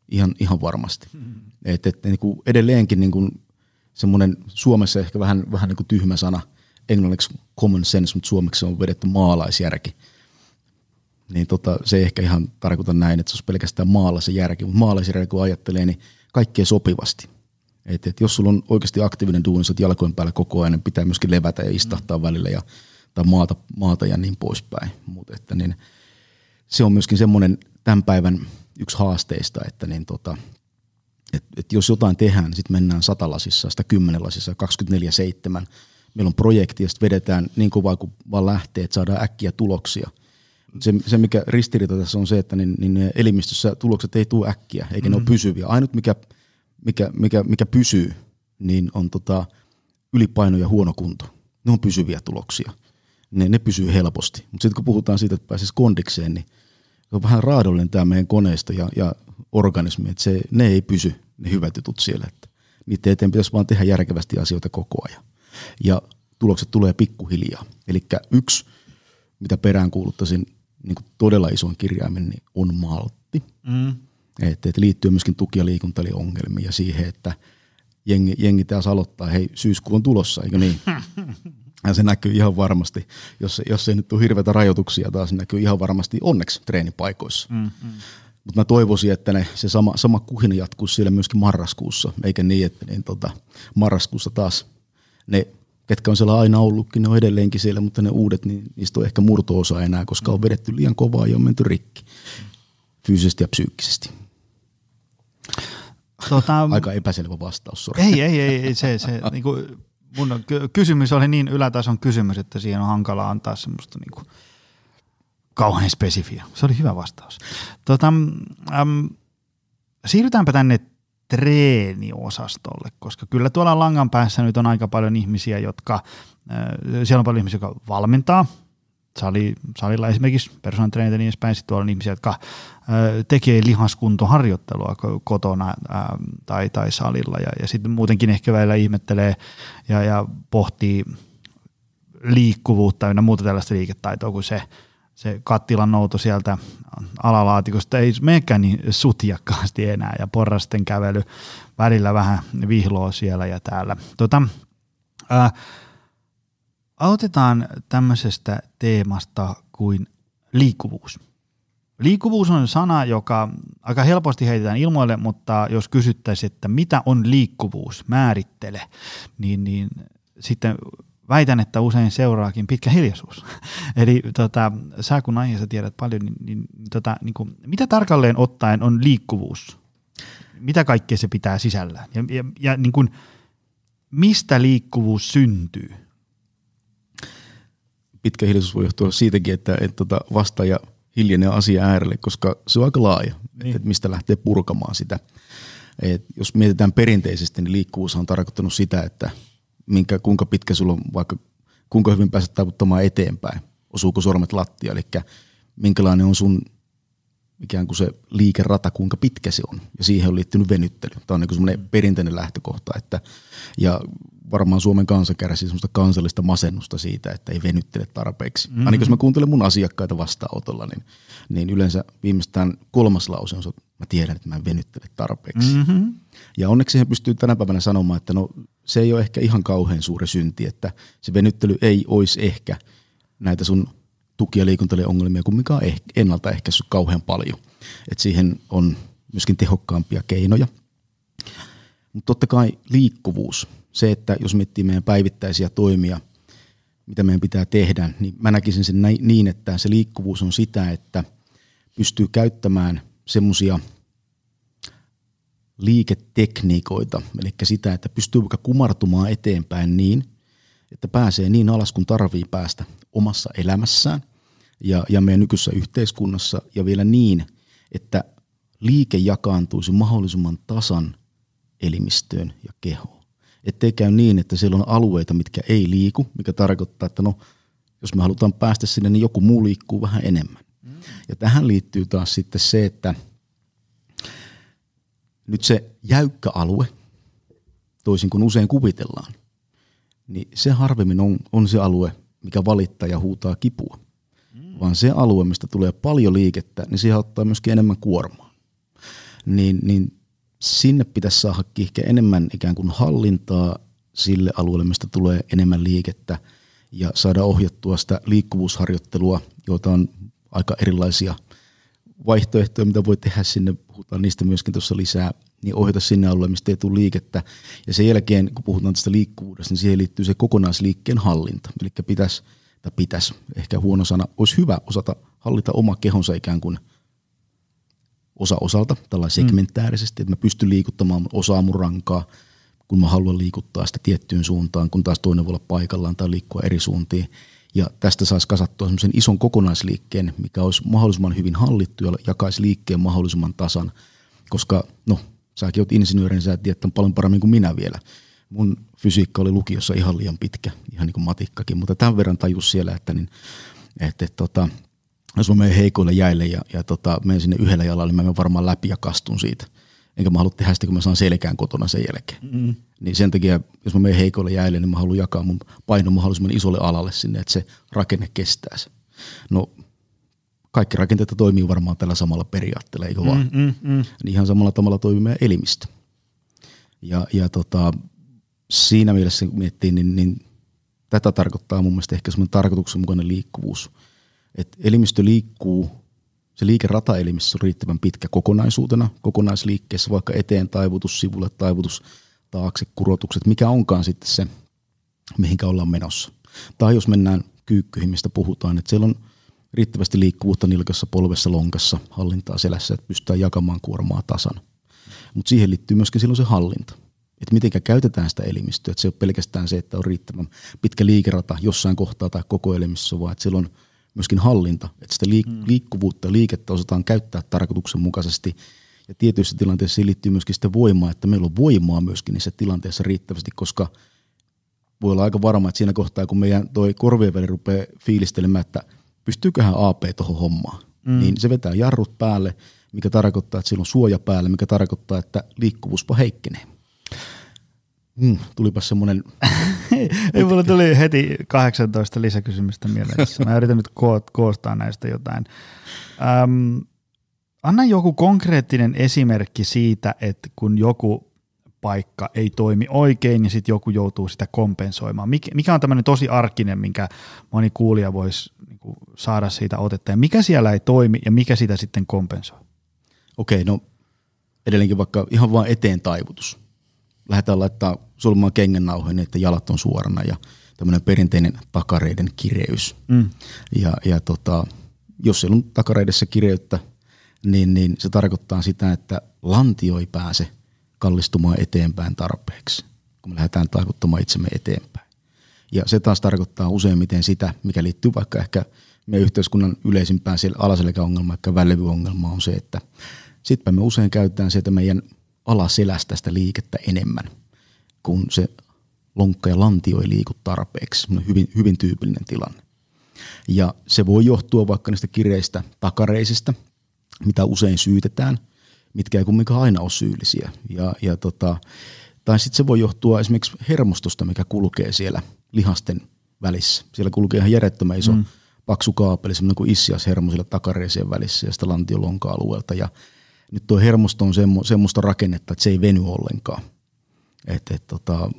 Ihan, ihan varmasti. Mm. Et, et, niin kuin edelleenkin niin kuin semmoinen Suomessa ehkä vähän, vähän niin kuin tyhmä sana, englanniksi common sense, mutta suomeksi on vedetty maalaisjärki – niin tota, se ei ehkä ihan tarkoita näin, että se olisi pelkästään maalaisen järki, mutta maalaisen kun ajattelee, niin kaikkea sopivasti. Et, et jos sulla on oikeasti aktiivinen duuni, sä jalkojen päällä koko ajan, niin pitää myöskin levätä ja istahtaa mm. välillä ja, tai maata, maata ja niin poispäin. Mut että niin, se on myöskin semmoinen tämän päivän yksi haasteista, että niin tota, et, et jos jotain tehdään, niin sitten mennään satalasissa, sitä kymmenenlasissa, 24-7. Meillä on projekti ja sitten vedetään niin kovaa kuin vaan lähtee, että saadaan äkkiä tuloksia – se, se, mikä ristiriita tässä on se, että niin, niin elimistössä tulokset ei tule äkkiä, eikä mm. ne ole mm. pysyviä. Ainut, mikä, mikä, mikä, mikä pysyy, niin on tota ylipaino ja huono kunto. Ne on pysyviä tuloksia. Ne, ne pysyy helposti. Mutta sitten kun puhutaan siitä, että pääsisi kondikseen, niin se on vähän raadollinen tämä meidän koneisto ja, ja organismi, että se, ne ei pysy, ne hyvät jutut siellä. Että niiden eteen pitäisi vaan tehdä järkevästi asioita koko ajan. Ja tulokset tulee pikkuhiljaa. Eli yksi, mitä peräänkuuluttaisin niin todella ison kirjaimen, niin on maltti. Mm. Että et liittyy myöskin tuki- ja liikuntaliongelmiin ja siihen, että jengi, jengi taas aloittaa, hei syyskuu on tulossa, eikö niin? Ja se näkyy ihan varmasti, jos, jos ei nyt ole hirveitä rajoituksia taas, se näkyy ihan varmasti onneksi treenipaikoissa. Mm-hmm. Mutta mä toivoisin, että ne, se sama, sama kuhina jatkuisi siellä myöskin marraskuussa, eikä niin, että niin tota, marraskuussa taas ne ketkä on siellä aina ollutkin, ne on edelleenkin siellä, mutta ne uudet, niin niistä on ehkä murto-osa enää, koska on vedetty liian kovaa ja on menty rikki fyysisesti ja psyykkisesti. Tota, Aika epäselvä vastaus, sorry. Ei, ei, ei, ei se, se niin kuin, mun kysymys oli niin ylätason kysymys, että siihen on hankala antaa semmoista niin kuin, kauhean spesifiä. Se oli hyvä vastaus. Tota, äm, siirrytäänpä tänne treeniosastolle, koska kyllä tuolla langan päässä nyt on aika paljon ihmisiä, jotka, äh, siellä on paljon ihmisiä, jotka valmentaa, sali, salilla esimerkiksi personal trainerit ja niin edespäin, sitten tuolla on ihmisiä, jotka tekee lihaskuntoharjoittelua kotona äh, tai, tai salilla ja, ja sitten muutenkin ehkä välillä ihmettelee ja, ja pohtii liikkuvuutta ja muuta tällaista liiketaitoa kuin se, se kattilan nouto sieltä alalaatikosta ei menekään niin sutjakkaasti enää ja porrasten kävely välillä vähän vihloa siellä ja täällä. Tota, ää, aloitetaan tämmöisestä teemasta kuin liikkuvuus. Liikkuvuus on sana, joka aika helposti heitetään ilmoille, mutta jos kysyttäisiin, että mitä on liikkuvuus, määrittele, niin, niin sitten väitän, että usein seuraakin pitkä hiljaisuus. Eli tota, sä kun aiheessa tiedät paljon, niin, niin, tota, niin kuin, mitä tarkalleen ottaen on liikkuvuus? Mitä kaikkea se pitää sisällään? Ja, ja, ja niin kuin, mistä liikkuvuus syntyy? Pitkä hiljaisuus voi johtua siitäkin, että, että tota vastaaja hiljenee asia äärelle, koska se on aika laaja, niin. että mistä lähtee purkamaan sitä. Et jos mietitään perinteisesti, niin liikkuvuus on tarkoittanut sitä, että minkä, kuinka pitkä sulla on vaikka, kuinka hyvin pääset taivuttamaan eteenpäin, osuuko sormet lattia, eli minkälainen on sun ikään kuin se liikerata, kuinka pitkä se on. Ja siihen on liittynyt venyttely. Tämä on niin semmoinen perinteinen lähtökohta. Että, ja varmaan Suomen kansa kärsii semmoista kansallista masennusta siitä, että ei venyttele tarpeeksi. Mm-hmm. Ainakin jos mä kuuntelen mun asiakkaita vastaanotolla, niin, niin yleensä viimeistään kolmas lause on se, että mä tiedän, että mä en venyttele tarpeeksi. Mm-hmm. Ja onneksi siihen pystyy tänä päivänä sanomaan, että no se ei ole ehkä ihan kauhean suuri synti, että se venyttely ei olisi ehkä näitä sun tuki- ja liikuntaongelmia kumminkaan eh- ennaltaehkäissyt kauhean paljon. Et siihen on myöskin tehokkaampia keinoja. Mutta totta kai liikkuvuus, se, että jos miettii meidän päivittäisiä toimia, mitä meidän pitää tehdä, niin mä näkisin sen niin, että se liikkuvuus on sitä, että pystyy käyttämään semmoisia – liiketekniikoita, eli sitä, että pystyy vaikka kumartumaan eteenpäin niin, että pääsee niin alas kuin tarvii päästä omassa elämässään ja, ja meidän nykyisessä yhteiskunnassa ja vielä niin, että liike jakaantuisi mahdollisimman tasan elimistöön ja kehoon. Ettei käy niin, että siellä on alueita, mitkä ei liiku, mikä tarkoittaa, että no, jos me halutaan päästä sinne, niin joku muu liikkuu vähän enemmän. Mm. Ja tähän liittyy taas sitten se, että – nyt se jäykkä alue, toisin kuin usein kuvitellaan, niin se harvemmin on, on se alue, mikä valittaa ja huutaa kipua. Mm. Vaan se alue, mistä tulee paljon liikettä, niin siihen ottaa myöskin enemmän kuormaa. Niin, niin sinne pitäisi saada ehkä enemmän ikään kuin hallintaa sille alueelle, mistä tulee enemmän liikettä ja saada ohjattua sitä liikkuvuusharjoittelua, joita on aika erilaisia – vaihtoehtoja, mitä voi tehdä sinne, puhutaan niistä myöskin tuossa lisää, niin ohjata sinne alueelle, mistä ei tule liikettä. Ja sen jälkeen, kun puhutaan tästä liikkuvuudesta, niin siihen liittyy se kokonaisliikkeen hallinta. Eli pitäisi, tai pitäisi, ehkä huono sana, olisi hyvä osata hallita oma kehonsa ikään kuin osa osalta, mm. segmentäärisesti, että mä pystyn liikuttamaan osaa mun rankaa, kun mä haluan liikuttaa sitä tiettyyn suuntaan, kun taas toinen voi olla paikallaan tai liikkua eri suuntiin ja tästä saisi kasattua semmoisen ison kokonaisliikkeen, mikä olisi mahdollisimman hyvin hallittu ja jakaisi liikkeen mahdollisimman tasan, koska no, säkin oot insinööri, niin sä tiedät paljon paremmin kuin minä vielä. Mun fysiikka oli lukiossa ihan liian pitkä, ihan niin kuin matikkakin, mutta tämän verran tajus siellä, että, niin, että, että tota, jos mä menen heikoille jäille ja, ja tota, menen sinne yhdellä jalalla, niin mä menen varmaan läpi ja kastun siitä enkä mä halua tehdä sitä, kun mä saan selkään kotona sen jälkeen. Mm. Niin sen takia, jos mä menen heikoille jäille, niin mä haluan jakaa mun painon mahdollisimman isolle alalle sinne, että se rakenne kestää se. No, kaikki rakenteet toimii varmaan tällä samalla periaatteella, eikö vaan? Mm, mm, mm. Niin ihan samalla tavalla toimii meidän elimistö. Ja, ja tota, siinä mielessä miettii, niin, niin tätä tarkoittaa mun mielestä ehkä semmoinen tarkoituksenmukainen liikkuvuus. Että elimistö liikkuu se liikerataelimissä on riittävän pitkä kokonaisuutena, kokonaisliikkeessä, vaikka eteen taivutus, sivulle taivutus, taakse kurotukset, mikä onkaan sitten se, mihinkä ollaan menossa. Tai jos mennään kyykkyihin, mistä puhutaan, että siellä on riittävästi liikkuvuutta nilkassa, polvessa, lonkassa, hallintaa selässä, että pystytään jakamaan kuormaa tasan. Mutta siihen liittyy myöskin silloin se hallinta. Että miten käytetään sitä elimistöä. Että se ei ole pelkästään se, että on riittävän pitkä liikerata jossain kohtaa tai koko elimistössä, vaan että siellä on myöskin hallinta, että sitä liik- mm. liikkuvuutta ja liikettä osataan käyttää tarkoituksenmukaisesti. Ja tietyissä tilanteissa siihen liittyy myöskin sitä voimaa, että meillä on voimaa myöskin niissä tilanteissa riittävästi, koska voi olla aika varma, että siinä kohtaa, kun meidän toi korvien väli rupeaa fiilistelemään, että pystyyköhän AP tuohon hommaan, mm. niin se vetää jarrut päälle, mikä tarkoittaa, että sillä on suoja päällä, mikä tarkoittaa, että liikkuvuuspa heikkenee. Mm, tulipa semmoinen... Ei, mulla tuli heti 18 lisäkysymystä mieleen. Mä yritän nyt koostaa näistä jotain. Öm, anna joku konkreettinen esimerkki siitä, että kun joku paikka ei toimi oikein, niin sitten joku joutuu sitä kompensoimaan. Mikä, mikä on tämmöinen tosi arkinen, minkä moni kuulija voisi niin saada siitä otetta, ja mikä siellä ei toimi, ja mikä sitä sitten kompensoi? Okei, no edelleenkin vaikka ihan vain eteen taivutus. Lähdetään laittaa solmaan kengännauhoja niin, että jalat on suorana ja tämmöinen perinteinen takareiden kireys. Mm. Ja, ja tota, jos siellä on takareidessä kireyttä, niin, niin se tarkoittaa sitä, että lantio ei pääse kallistumaan eteenpäin tarpeeksi, kun me lähdetään taivuttamaan itsemme eteenpäin. Ja se taas tarkoittaa useimmiten sitä, mikä liittyy vaikka ehkä meidän yhteiskunnan yleisimpään alaselkäongelmaan, ehkä välevyongelmaan on se, että sitten me usein käytetään sieltä meidän alaselästä sitä liikettä enemmän, kun se lonkka ja lantio ei liiku tarpeeksi. Hyvin, hyvin tyypillinen tilanne. Ja se voi johtua vaikka niistä kireistä takareisista, mitä usein syytetään, mitkä ei kumminkaan aina ole syyllisiä. Ja, ja tota, tai sitten se voi johtua esimerkiksi hermostosta, mikä kulkee siellä lihasten välissä. Siellä kulkee ihan järjettömän iso mm. paksu kaapeli, semmoinen kuin issiashermo siellä takareisien välissä ja sitä lantiolonka-alueelta. Ja nyt tuo hermosto on semmo, semmoista rakennetta, että se ei veny ollenkaan. Et, et, tota,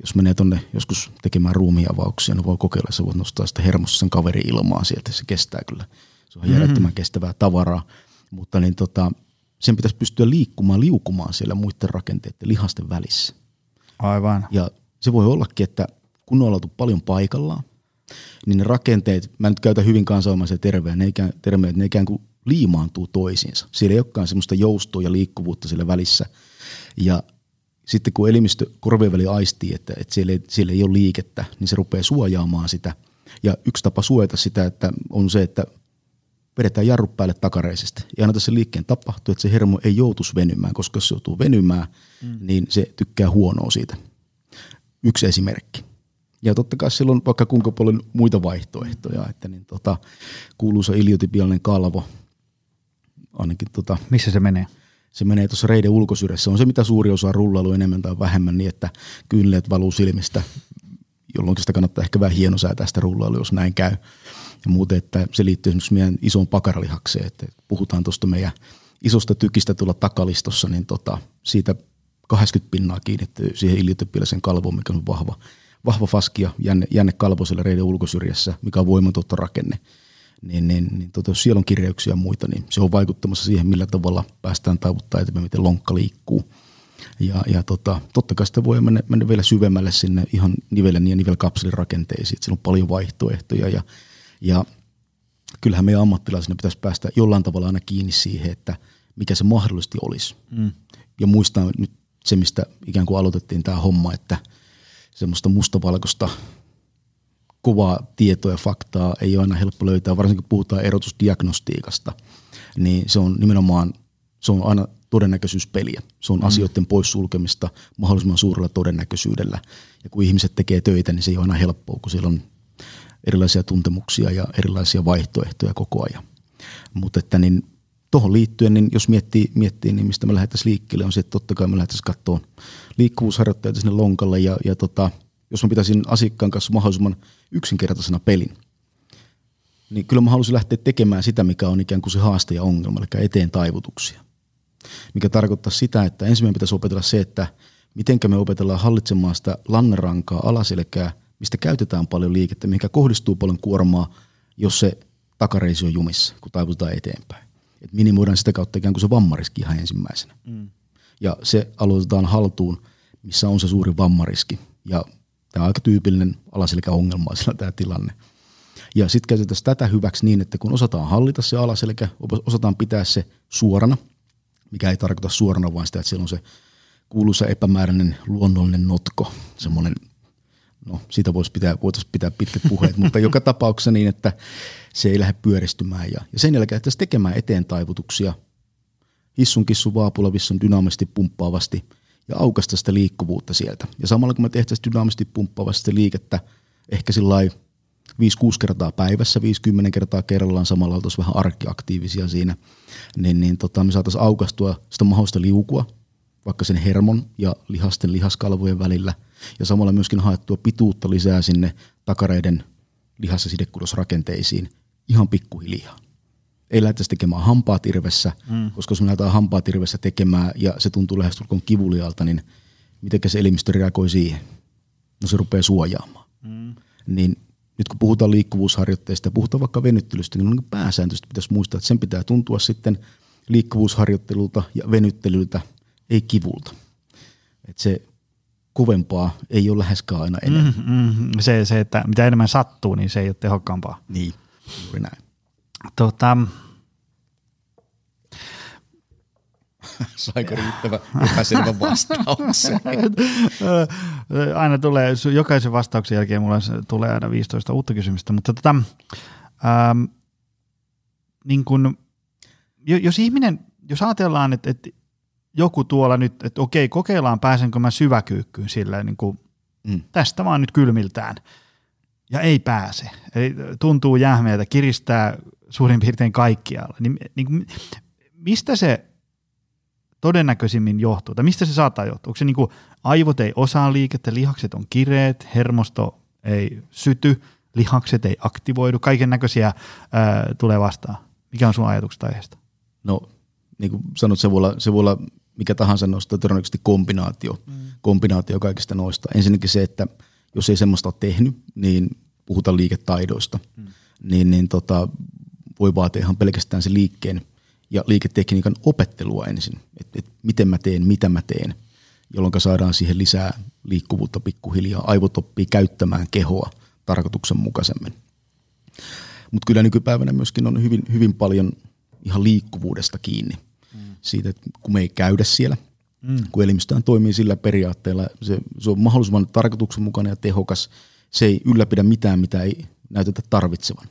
jos menee tuonne joskus tekemään ruumiavauksia, niin voi kokeilla, että voit nostaa sitä hermosta sen kaveri ilmaa sieltä, se kestää kyllä. Se on järjettömän mm-hmm. kestävää tavaraa, mutta niin tota, sen pitäisi pystyä liikkumaan, liukumaan siellä muiden rakenteiden lihasten välissä. Aivan. Ja se voi ollakin, että kun on oltu paljon paikallaan, niin ne rakenteet, mä nyt käytän hyvin kansainvälisiä tervejä, ne ikään, termejä, ne ikään kuin liimaantuu toisiinsa. Siellä ei olekaan semmoista joustoa ja liikkuvuutta siellä välissä. Ja sitten kun elimistö korvien väli aistii, että, että siellä, ei, siellä ei ole liikettä, niin se rupeaa suojaamaan sitä. Ja yksi tapa suojata sitä että on se, että vedetään jarru päälle takareisesta ja annetaan se liikkeen tapahtua, että se hermo ei joutuisi venymään, koska jos se joutuu venymään, mm. niin se tykkää huonoa siitä. Yksi esimerkki. Ja totta kai silloin vaikka kuinka paljon muita vaihtoehtoja, että niin tota, kuuluisa iliotypiallinen kalvo, ainakin tota, Missä se menee? Se menee tuossa reiden ulkosyrjässä. On se, mitä suuri osa rullailu enemmän tai vähemmän niin, että kyynleet valuu silmistä, jolloin sitä kannattaa ehkä vähän hienosäätää sitä rullailu, jos näin käy. Ja muuten, että se liittyy esimerkiksi meidän isoon pakaralihakseen, että puhutaan tuosta meidän isosta tykistä tuolla takalistossa, niin tota, siitä 80 pinnaa kiinnittyy siihen iliotypiallisen kalvoon, mikä on vahva, vahva faskia jänne, jänne kalvoiselle reiden ulkosyrjässä, mikä on voimatonta rakenne niin, niin, niin tota, jos siellä on kirjauksia ja muita, niin se on vaikuttamassa siihen, millä tavalla päästään taivuttaa eteenpäin, miten lonkka liikkuu. Ja, ja tota, totta kai sitä voi mennä, mennä vielä syvemmälle sinne ihan nivelen ja nivelkapselin rakenteisiin. Siellä on paljon vaihtoehtoja ja, ja kyllähän meidän ammattilaisina pitäisi päästä jollain tavalla aina kiinni siihen, että mikä se mahdollisesti olisi. Mm. Ja muistaa nyt se, mistä ikään kuin aloitettiin tämä homma, että semmoista mustavalkoista kovaa tietoa ja faktaa ei ole aina helppo löytää, varsinkin kun puhutaan erotusdiagnostiikasta, niin se on nimenomaan se on aina todennäköisyyspeliä. Se on mm. asioiden poissulkemista mahdollisimman suurella todennäköisyydellä. Ja kun ihmiset tekee töitä, niin se ei ole aina helppoa, kun siellä on erilaisia tuntemuksia ja erilaisia vaihtoehtoja koko ajan. Mutta että niin tuohon liittyen, niin jos miettii, miettii, niin mistä me lähdettäisiin liikkeelle, on se, että totta kai me lähdettäisiin katsoa liikkuvuusharjoittajia sinne lonkalle ja, ja tota, jos mä pitäisin asiakkaan kanssa mahdollisimman yksinkertaisena pelin, niin kyllä mä haluaisin lähteä tekemään sitä, mikä on ikään kuin se haaste ja ongelma, eli eteen taivutuksia. Mikä tarkoittaa sitä, että ensimmäinen pitäisi opetella se, että miten me opetellaan hallitsemaan sitä lannerankaa alaselkää, mistä käytetään paljon liikettä, mikä kohdistuu paljon kuormaa, jos se takareisi on jumissa, kun taivutetaan eteenpäin. Et minimoidaan sitä kautta ikään kuin se vammariski ihan ensimmäisenä. Mm. Ja se aloitetaan haltuun, missä on se suuri vammariski. Ja Tämä on aika tyypillinen alaselkäongelmaisella tämä tilanne. Ja sitten käytetään tätä hyväksi niin, että kun osataan hallita se alaselkä, osataan pitää se suorana, mikä ei tarkoita suorana vaan sitä, että siellä on se kuuluisa epämääräinen luonnollinen notko, semmoinen, no siitä voisi pitää, voitaisiin pitää pitkät puheet, mutta joka tapauksessa niin, että se ei lähde pyöristymään. Ja, ja sen jälkeen tekemään eteen taivutuksia hissun kissun vaapulavissa dynaamisesti pumppaavasti ja aukasta sitä liikkuvuutta sieltä. Ja samalla kun me tehtäisiin dynaamisesti pumppaavasti liikettä ehkä sillä 5-6 kertaa päivässä, 50 kertaa kerrallaan, samalla oltaisiin vähän arkiaktiivisia siinä, niin, niin tota, me saataisiin aukastua sitä mahdollista liukua, vaikka sen hermon ja lihasten lihaskalvojen välillä, ja samalla myöskin haettua pituutta lisää sinne takareiden lihassa sidekudosrakenteisiin ihan pikkuhiljaa. Ei lähdettäisi tekemään hampaat irvessä, mm. koska jos me lähdetään hampaat irvessä tekemään ja se tuntuu lähestulkoon kivulialta, niin miten se elimistö reagoi siihen? No se rupeaa suojaamaan. Mm. Niin nyt kun puhutaan liikkuvuusharjoitteista ja puhutaan vaikka venyttelystä, niin, niin pääsääntöisesti pitäisi muistaa, että sen pitää tuntua sitten liikkuvuusharjoittelulta ja venyttelyltä, ei kivulta. että se kovempaa ei ole läheskään aina enemmän. Mm, mm, se, se, että mitä enemmän sattuu, niin se ei ole tehokkaampaa. Niin, juuri näin. Tota, Saiko riittävä epäselvä vastauksen? aina tulee, jokaisen vastauksen jälkeen mulla tulee aina 15 uutta kysymystä, mutta tota, ähm, niin kun, jos ihminen, jos ajatellaan, että, että joku tuolla nyt, että okei, kokeillaan pääsenkö mä syväkyykkyyn sillä niin kuin, mm. tästä vaan nyt kylmiltään, ja ei pääse. Eli tuntuu jähmeeltä, kiristää suurin piirtein kaikkialla. Niin, niin mistä se todennäköisimmin johtuu, tai mistä se saattaa johtua? Onko se niin kuin, aivot ei osaa liikettä, lihakset on kireet, hermosto ei syty, lihakset ei aktivoidu, kaiken näköisiä tulee vastaan. Mikä on sun ajatukset aiheesta? No, niin kuin sanot, se voi olla, se voi olla mikä tahansa noista, todennäköisesti kombinaatio, mm. kombinaatio kaikista noista. Ensinnäkin se, että jos ei semmoista ole tehnyt, niin puhutaan liiketaidoista, mm. niin, niin tota, voi vaatia ihan pelkästään se liikkeen ja liiketekniikan opettelua ensin, että et miten mä teen, mitä mä teen, jolloin saadaan siihen lisää liikkuvuutta pikkuhiljaa. Aivot oppii käyttämään kehoa tarkoituksenmukaisemmin. Mutta kyllä nykypäivänä myöskin on hyvin, hyvin paljon ihan liikkuvuudesta kiinni. Mm. Siitä, että kun me ei käydä siellä, mm. kun elimistään toimii sillä periaatteella, se, se on mahdollisimman tarkoituksenmukainen ja tehokas. Se ei ylläpidä mitään, mitä ei näytetä tarvitsevan.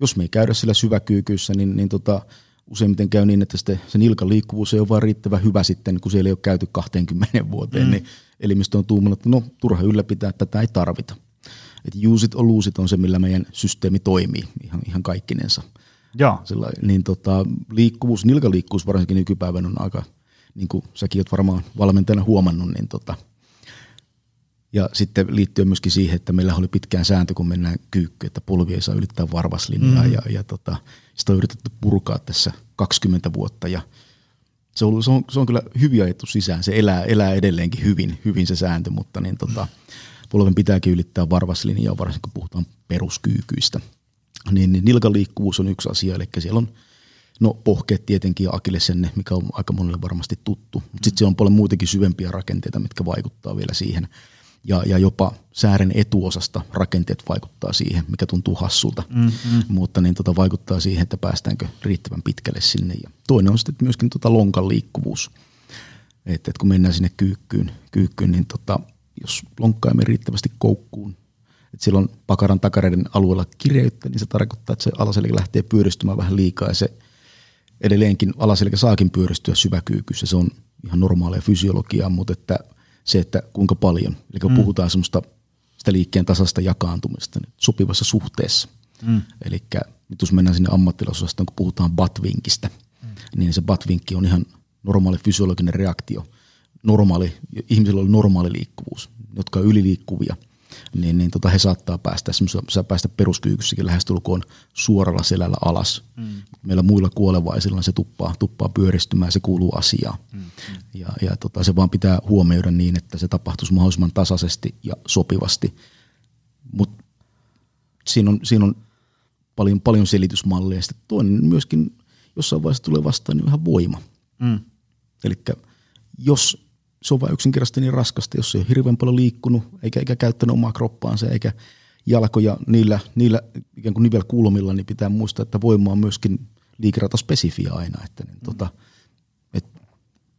Jos me ei käydä sillä syväkyykyssä, niin, niin tota, useimmiten käy niin, että sitten se nilkan liikkuvuus ei ole vaan riittävän hyvä sitten, kun siellä ei ole käyty 20 vuoteen, mm. niin elimistö on tuumannut, että no turha ylläpitää, että tätä ei tarvita. Et use it or lose it on se, millä meidän systeemi toimii ihan, ihan kaikkinensa. Joo. Sillä, niin tota, liikkuvuus, nilkaliikkuvuus varsinkin nykypäivänä on aika, niin kuin säkin olet varmaan valmentajana huomannut, niin tota, ja sitten liittyen myöskin siihen, että meillä oli pitkään sääntö, kun mennään kyykky, että polvi ei saa ylittää varvaslinjaa mm. ja, ja tota, sitä on yritetty purkaa tässä 20 vuotta ja se on, se on, se on kyllä hyvin ajettu sisään. Se elää, elää edelleenkin hyvin, hyvin se sääntö, mutta niin tota, polven pitääkin ylittää varvaslinjaa, varsinkin kun puhutaan peruskyykyistä. Niin, niin nilkaliikkuvuus on yksi asia, eli siellä on no pohkeet tietenkin ja akillesenne, mikä on aika monelle varmasti tuttu. Mutta sitten siellä on paljon muitakin syvempiä rakenteita, mitkä vaikuttaa vielä siihen – ja, ja jopa säären etuosasta rakenteet vaikuttaa siihen, mikä tuntuu hassulta, mm-hmm. mutta niin tota vaikuttaa siihen, että päästäänkö riittävän pitkälle sinne. Ja toinen on sitten myöskin tota lonkan liikkuvuus, että et kun mennään sinne kyykkyyn, kyykkyyn niin tota, jos lonkka ei mene riittävästi koukkuun, että silloin pakaran takareiden alueella kireyttä, niin se tarkoittaa, että se alaselkä lähtee pyöristymään vähän liikaa ja se edelleenkin alaselkä saakin pyöristyä syväkyykyssä. Se on ihan normaalia fysiologiaa, mutta että – se, että kuinka paljon. Eli kun mm. puhutaan semmoista sitä liikkeen tasasta jakaantumista niin sopivassa suhteessa. Mm. Eli nyt jos mennään sinne ammattilaisosastoon, kun puhutaan batvinkistä, mm. niin se batvinkki on ihan normaali fysiologinen reaktio. Normaali, ihmisillä on normaali liikkuvuus, jotka on yliliikkuvia – niin, niin tota he saattaa päästä, saa päästä peruskyykyssäkin lähestulkoon suoralla selällä alas. Mm. Meillä muilla kuolevaisilla se tuppaa, tuppaa pyöristymään, se kuuluu asiaan. Mm. Ja, ja tota, se vaan pitää huomioida niin, että se tapahtuisi mahdollisimman tasaisesti ja sopivasti. Mutta siinä on, siinä on paljon, paljon selitysmalleja. Sitten toinen myöskin jossain vaiheessa tulee vastaan niin ihan voima. Mm. Eli jos se on vain yksinkertaisesti niin raskasta, jos se ei ole hirveän paljon liikkunut, eikä, eikä käyttänyt omaa kroppaansa, eikä jalkoja niillä, niillä ikään kuin nivelkulmilla, niin pitää muistaa, että voima on myöskin liikerata spesifiä aina. Että, niin, mm. tota, et,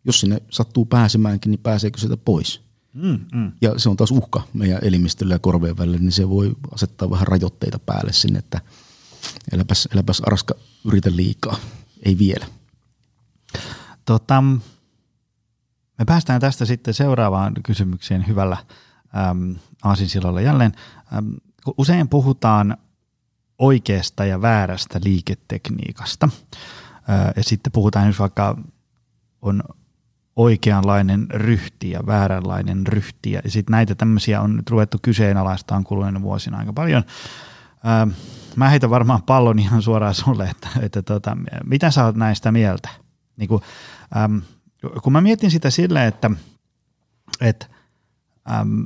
jos sinne sattuu pääsemäänkin, niin pääseekö sitä pois? Mm, mm. Ja se on taas uhka meidän elimistöllä ja korveen välillä, niin se voi asettaa vähän rajoitteita päälle sinne, että Eläpäs, eläpäs Arska, yritä liikaa. Ei vielä. Tota, me päästään tästä sitten seuraavaan kysymykseen hyvällä äm, aasinsilalla jälleen. Äm, usein puhutaan oikeasta ja väärästä liiketekniikasta. Ää, ja sitten puhutaan, jos vaikka on oikeanlainen ryhti ja vääränlainen ryhti. Ja sitten näitä tämmöisiä on nyt ruvettu kyseenalaistaan kuluneena vuosina aika paljon. Ää, mä heitän varmaan pallon ihan suoraan sulle, että, että tota, mitä sä oot näistä mieltä? Niin kuin, äm, kun mä mietin sitä silleen, että, että äm,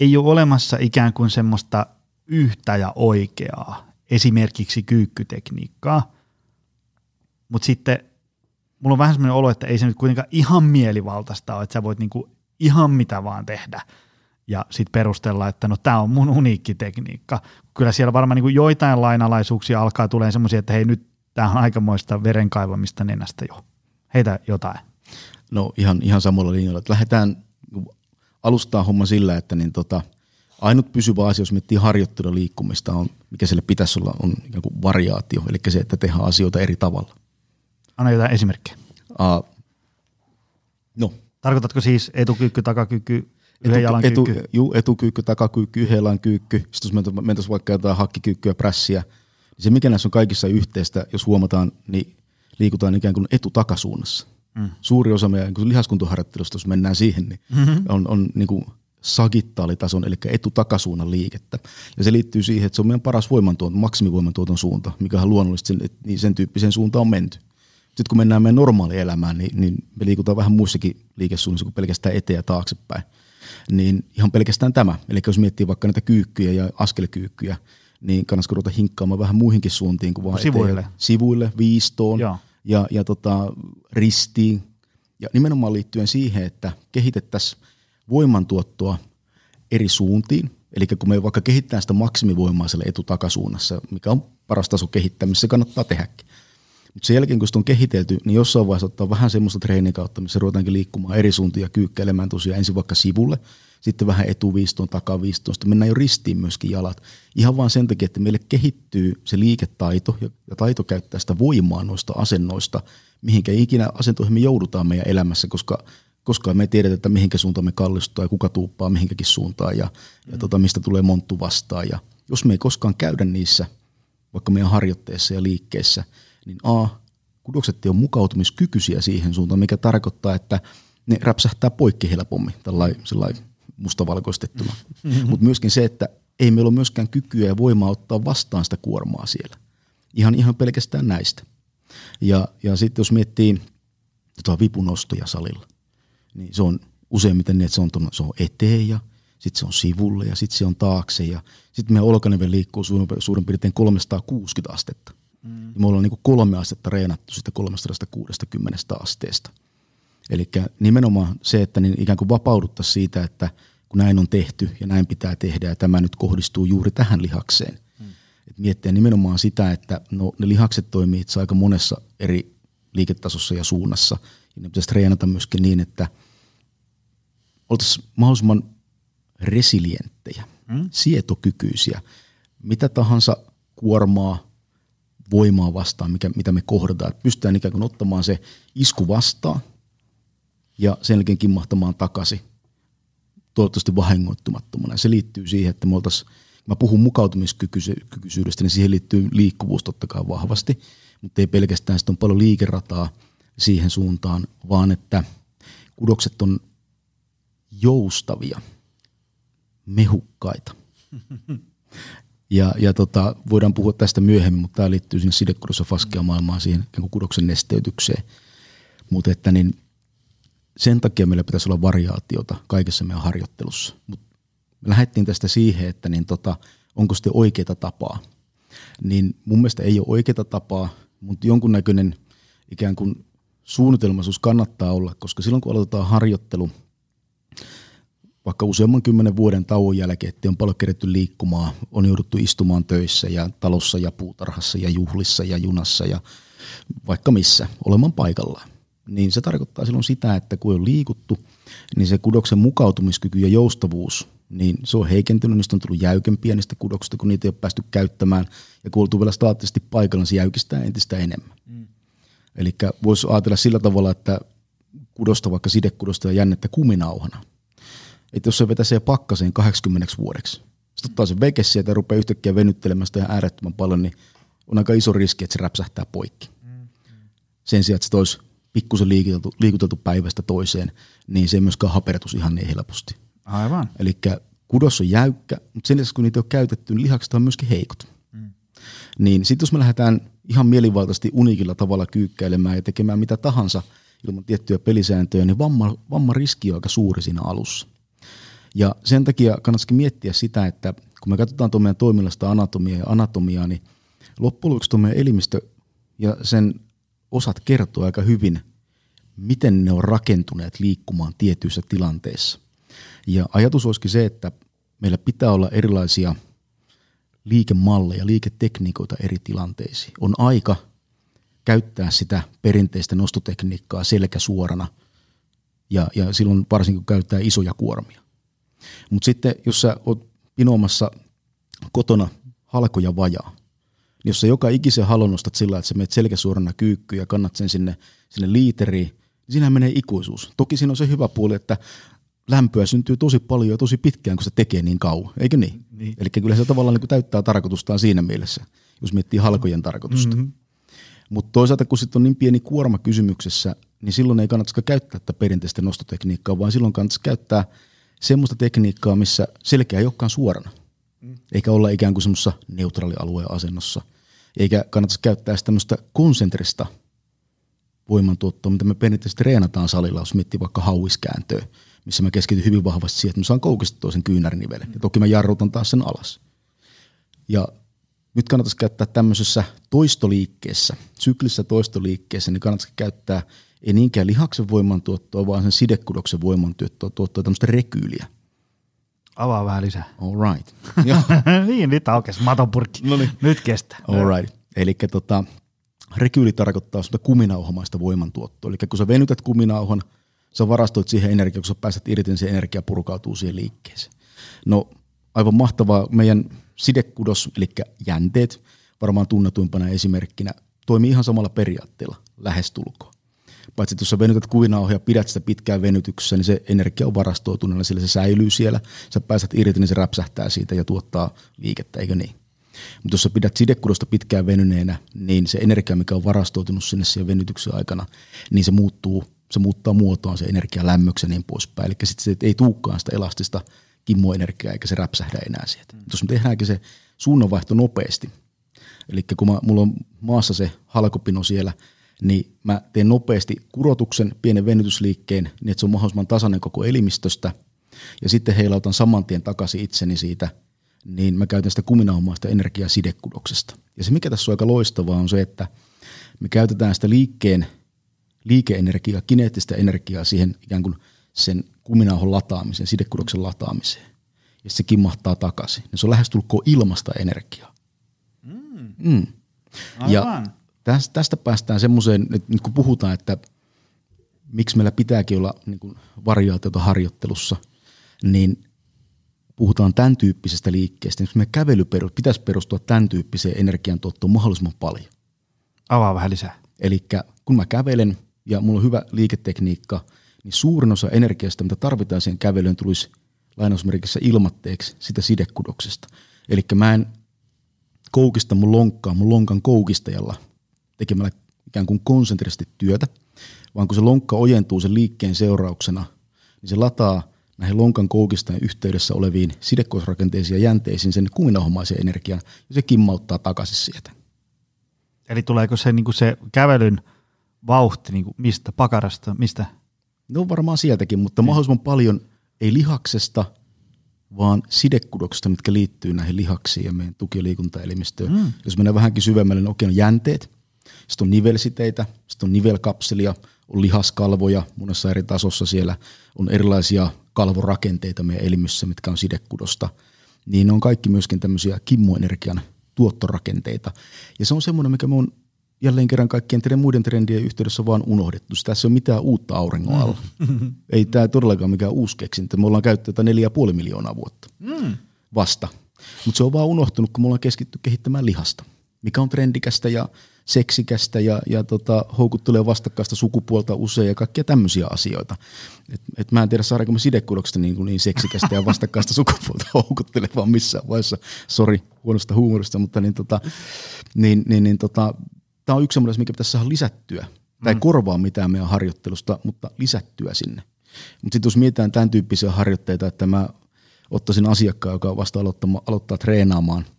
ei ole olemassa ikään kuin semmoista yhtä ja oikeaa, esimerkiksi kyykkytekniikkaa, mutta sitten mulla on vähän semmoinen olo, että ei se nyt kuitenkaan ihan mielivaltaista ole, että sä voit niinku ihan mitä vaan tehdä ja sitten perustella, että no tämä on mun uniikki tekniikka. Kyllä siellä varmaan niinku joitain lainalaisuuksia alkaa tulee semmoisia, että hei nyt tämä on aikamoista verenkaivamista nenästä jo. Heitä jotain. No ihan, ihan samalla linjalla. Että lähdetään alustaa homma sillä, että niin tota, ainut pysyvä asia, jos miettii harjoittelua liikkumista, on, mikä sille pitäisi olla, on ikään kuin variaatio, eli se, että tehdään asioita eri tavalla. Anna jotain esimerkkejä. Uh, no. Tarkoitatko siis etukyykky, takakyykky, yhden jalan etu, kyykky? Juu, etukyykky, takakyykky, yhden jalan kyykky. Sitten jos mentäisiin vaikka jotain hakkikyykkyä, prässiä, niin se mikä näissä on kaikissa yhteistä, jos huomataan, niin liikutaan ikään kuin etutakasuunnassa. Mm. Suuri osa meidän niin lihaskuntoharjoittelusta, jos mennään siihen, niin mm-hmm. on, on niin kuin sagittaalitason, eli etutakasuunnan liikettä. Ja se liittyy siihen, että se on meidän paras voimantuoton, maksimivoimantuoton suunta, mikä on luonnollisesti sen, niin sen tyyppiseen suuntaan on menty. Sitten kun mennään meidän normaalielämään, niin, niin me liikutaan vähän muissakin liikesuunnissa kuin pelkästään eteen ja taaksepäin. Niin ihan pelkästään tämä. Eli jos miettii vaikka näitä kyykkyjä ja askelkyykkyjä, niin kannattaisi ruveta hinkkaamaan vähän muihinkin suuntiin kuin vaan sivuille. Eteen, sivuille, viistoon Joo. Ja, ja tota, ristiin. Ja nimenomaan liittyen siihen, että kehitettäisiin voimantuottoa eri suuntiin. Eli kun me vaikka kehittää sitä maksimivoimaa siellä etutakasuunnassa, mikä on paras taso kehittämisessä, se kannattaa tehdäkin. Mutta sen jälkeen, kun sitä on kehitelty, niin jossain vaiheessa ottaa vähän semmoista treenin kautta, missä ruvetaankin liikkumaan eri suuntia kyykkäilemään tosiaan ensin vaikka sivulle, sitten vähän etuviistoon, takaviistoon, sitten mennään jo ristiin myöskin jalat. Ihan vaan sen takia, että meille kehittyy se liiketaito ja taito käyttää sitä voimaa noista asennoista, mihinkä ikinä asentoihin me joudutaan meidän elämässä, koska koskaan me ei tiedetä, että mihinkä suuntaan me kallistuu ja kuka tuuppaa mihinkäkin suuntaan ja, mm. ja tota, mistä tulee monttu vastaan. Ja jos me ei koskaan käydä niissä, vaikka meidän harjoitteessa ja liikkeessä, niin A, kudokset ole mukautumiskykyisiä siihen suuntaan, mikä tarkoittaa, että ne räpsähtää poikki helpommin, tällainen mustavalkoistettuna. Mm-hmm. Mutta myöskin se, että ei meillä ole myöskään kykyä ja voimaa ottaa vastaan sitä kuormaa siellä. Ihan, ihan pelkästään näistä. Ja, ja sitten jos miettii tota vipunostoja salilla, niin se on useimmiten niin, että se on, tuonne, se on eteen ja sitten se on sivulle ja sitten se on taakse ja sitten meidän olkaneve liikkuu suurin, suurin piirtein 360 astetta. Mm. Ja me ollaan niin kuin kolme astetta reenattu sitä 360 asteesta. Eli nimenomaan se, että niin ikään kuin vapauduttaisiin siitä, että kun näin on tehty ja näin pitää tehdä ja tämä nyt kohdistuu juuri tähän lihakseen. Mm. Et miettiä nimenomaan sitä, että no, ne lihakset toimii itse aika monessa eri liiketasossa ja suunnassa. Ja ne pitäisi treenata myöskin niin, että oltaisiin mahdollisimman resilienttejä, mm. sietokykyisiä. Mitä tahansa kuormaa, voimaa vastaan, mikä, mitä me kohdataan. Että pystytään ikään kuin ottamaan se isku vastaan ja sen jälkeen kimmahtamaan takaisin toivottavasti vahingoittumattomana. Se liittyy siihen, että me oltaisiin, mä puhun mukautumiskykyisyydestä, niin siihen liittyy liikkuvuus totta kai vahvasti, mutta ei pelkästään, sitä on paljon liikerataa siihen suuntaan, vaan että kudokset on joustavia, mehukkaita. Ja, ja tota, voidaan puhua tästä myöhemmin, mutta tämä liittyy sinne sidekudossa faskia maailmaan siihen kudoksen nesteytykseen. Mutta että niin, sen takia meillä pitäisi olla variaatiota kaikessa meidän harjoittelussa. Mut me lähdettiin tästä siihen, että niin tota, onko sitten oikeita tapaa. Niin mun mielestä ei ole oikeita tapaa, mutta jonkunnäköinen ikään kuin suunnitelmaisuus kannattaa olla, koska silloin kun aloitetaan harjoittelu – vaikka useamman kymmenen vuoden tauon jälkeen, että on paljon keretty liikkumaan, on jouduttu istumaan töissä ja talossa ja puutarhassa ja juhlissa ja junassa ja vaikka missä, olemaan paikallaan. Niin se tarkoittaa silloin sitä, että kun on liikuttu, niin se kudoksen mukautumiskyky ja joustavuus niin se on heikentynyt, niistä on tullut jäykempiä niistä kudoksista, kun niitä ei ole päästy käyttämään. Ja kun vielä staattisesti paikalla, niin se jäykistää entistä enemmän. Mm. Eli voisi ajatella sillä tavalla, että kudosta, vaikka sidekudosta ja jännettä kuminauhana. Että jos se vetäisee pakkaseen 80 vuodeksi, sitten ottaa sen veke sieltä ja rupeaa yhtäkkiä venyttelemään sitä äärettömän paljon, niin on aika iso riski, että se räpsähtää poikki. Sen sijaan, että se olisi pikkusen liikuteltu, liikuteltu päivästä toiseen, niin se ei myöskään hapertus ihan niin helposti. Aivan. Eli kudos on jäykkä, mutta sen lisäksi kun niitä on käytetty, niin lihakset on myöskin heikot. Mm. Niin sitten jos me lähdetään ihan mielivaltaisesti unikilla tavalla kyykkäilemään ja tekemään mitä tahansa ilman tiettyjä pelisääntöjä, niin vamma, vamma-riski on aika suuri siinä alussa. Ja sen takia kannattaisi miettiä sitä, että kun me katsotaan tuon meidän toiminnasta anatomiaa ja anatomiaa, niin loppujen lopuksi tuon meidän elimistö ja sen osat kertoo aika hyvin, miten ne on rakentuneet liikkumaan tietyissä tilanteissa. Ja ajatus olisikin se, että meillä pitää olla erilaisia liikemalleja, liiketekniikoita eri tilanteisiin. On aika käyttää sitä perinteistä nostotekniikkaa selkä suorana ja, ja silloin varsinkin kun käyttää isoja kuormia. Mutta sitten jos sä oot pinoamassa kotona halkoja vajaa, jos sä joka ikisen halon nostat sillä, että sä menet selkäsuorana kyykkyyn ja kannat sen sinne, sinne liiteriin, niin siinä menee ikuisuus. Toki siinä on se hyvä puoli, että lämpöä syntyy tosi paljon ja tosi pitkään, kun se tekee niin kauan, eikö niin? niin. Eli kyllä se tavallaan niin kuin täyttää tarkoitustaan siinä mielessä, jos miettii halkojen tarkoitusta. Mm-hmm. Mutta toisaalta, kun sitten on niin pieni kuorma kysymyksessä, niin silloin ei kannata käyttää tätä perinteistä nostotekniikkaa, vaan silloin kannattaa käyttää semmoista tekniikkaa, missä selkeä ei olekaan suorana. Mm. Eikä olla ikään kuin semmoisessa neutraalialueen asennossa. Eikä kannattaisi käyttää tämmöistä konsentrista voimantuottoa, mitä me perinteisesti treenataan salilla, jos miettii vaikka hauiskääntöä missä mä keskityn hyvin vahvasti siihen, että mä saan koukistettua sen kyynärnivelen. Ja toki mä jarrutan taas sen alas. Ja nyt kannattaisi käyttää tämmöisessä toistoliikkeessä, syklissä toistoliikkeessä, niin kannattaisi käyttää ei niinkään lihaksen voimantuottoa, vaan sen sidekudoksen voimantuottoa, tuottoa tämmöistä rekyyliä. Avaa vähän lisää. All right. niin, nyt aukesi matonpurkki. No niin. Nyt kestää. All right. Eli tota, rekyyli tarkoittaa semmoista kuminauhamaista voimantuottoa. Eli kun sä venytät kuminauhan – Sä varastoit siihen energiaa, kun sä pääset irti, niin se energia purkautuu siihen liikkeeseen. No aivan mahtavaa. Meidän sidekudos, eli jänteet, varmaan tunnetuimpana esimerkkinä, toimii ihan samalla periaatteella lähestulkoon. Paitsi että jos sä venytät kuinauhoja ja pidät sitä pitkään venytyksessä, niin se energia on varastoituneella, sillä se säilyy siellä. Sä pääset irti, niin se räpsähtää siitä ja tuottaa liikettä, eikö niin? Mutta jos sä pidät sidekudosta pitkään venyneenä, niin se energia, mikä on varastoitunut sinne siihen venytyksen aikana, niin se muuttuu se muuttaa muotoaan se energia lämmöksi ja niin poispäin. Eli sitten se ei tuukkaan sitä elastista kimmoenergiaa eikä se räpsähdä enää sieltä. Mm. Jos me tehdäänkin se suunnanvaihto nopeasti, eli kun mä, mulla on maassa se halkopino siellä, niin mä teen nopeasti kurotuksen, pienen venytysliikkeen, niin että se on mahdollisimman tasainen koko elimistöstä, ja sitten heilautan saman tien takaisin itseni siitä, niin mä käytän sitä kuminaumaista energiaa sidekudoksesta. Ja se mikä tässä on aika loistavaa on se, että me käytetään sitä liikkeen liikeenergiaa, kineettistä energiaa siihen ikään kuin sen kuminauhon lataamiseen, sidekudoksen lataamiseen. Ja se kimmahtaa takaisin. Ja se on lähestulkoon ilmasta energiaa. Mm. Mm. Ja tästä, päästään semmoiseen, että nyt kun puhutaan, että miksi meillä pitääkin olla niin variaatiota harjoittelussa, niin puhutaan tämän tyyppisestä liikkeestä. Niin me kävely pitäisi perustua tämän tyyppiseen energiantuottoon mahdollisimman paljon. Avaa vähän lisää. Eli kun mä kävelen, ja mulla on hyvä liiketekniikka, niin suurin osa energiasta, mitä tarvitaan siihen kävelyyn, tulisi lainausmerkissä ilmatteeksi sitä sidekudoksesta. Eli mä en koukista mun lonkkaa mun lonkan koukistajalla tekemällä ikään kuin konsentrisesti työtä, vaan kun se lonkka ojentuu sen liikkeen seurauksena, niin se lataa näihin lonkan koukistajan yhteydessä oleviin sidekosrakenteisiin ja jänteisiin sen kuminauhamaisen energian, ja se kimmauttaa takaisin sieltä. Eli tuleeko se, niin kuin se kävelyn – vauhti, niin kuin mistä, pakarasta, mistä? No varmaan sieltäkin, mutta niin. mahdollisimman paljon ei lihaksesta, vaan sidekudoksesta, mitkä liittyy näihin lihaksiin ja meidän tuki- ja liikuntaelimistöön. Mm. Jos mennään vähänkin syvemmälle, niin on jänteet, sitten on nivelsiteitä, sitten on nivelkapselia, on lihaskalvoja monessa eri tasossa siellä, on erilaisia kalvorakenteita meidän elimissä, mitkä on sidekudosta. Niin ne on kaikki myöskin tämmöisiä kimmoenergian tuottorakenteita. Ja se on semmoinen, mikä me on jälleen kerran kaikkien teidän muiden trendien yhteydessä vaan unohdettu. Tässä ei ole mitään uutta auringon alla. Mm. ei tämä todellakaan mikään uusi keksintö. Me ollaan käyttänyt tätä neljä puoli miljoonaa vuotta mm. vasta. Mutta se on vaan unohtunut, kun me ollaan keskitty kehittämään lihasta, mikä on trendikästä ja seksikästä ja, ja tota, houkuttelee vastakkaista sukupuolta usein ja kaikkia tämmöisiä asioita. Et, et mä en tiedä saadaanko me sidekudoksesta niin, niin seksikästä ja vastakkaista sukupuolta houkuttelevaa missään vaiheessa. Sori huonosta huumorista, mutta niin, tota, niin, niin, niin tota, tämä on yksi semmoinen, mikä pitäisi saada lisättyä. Tämä ei mm. korvaa mitään meidän harjoittelusta, mutta lisättyä sinne. Mutta sitten jos mietitään tämän tyyppisiä harjoitteita, että mä ottaisin asiakkaan, joka vasta aloittaa, aloittaa treenaamaan –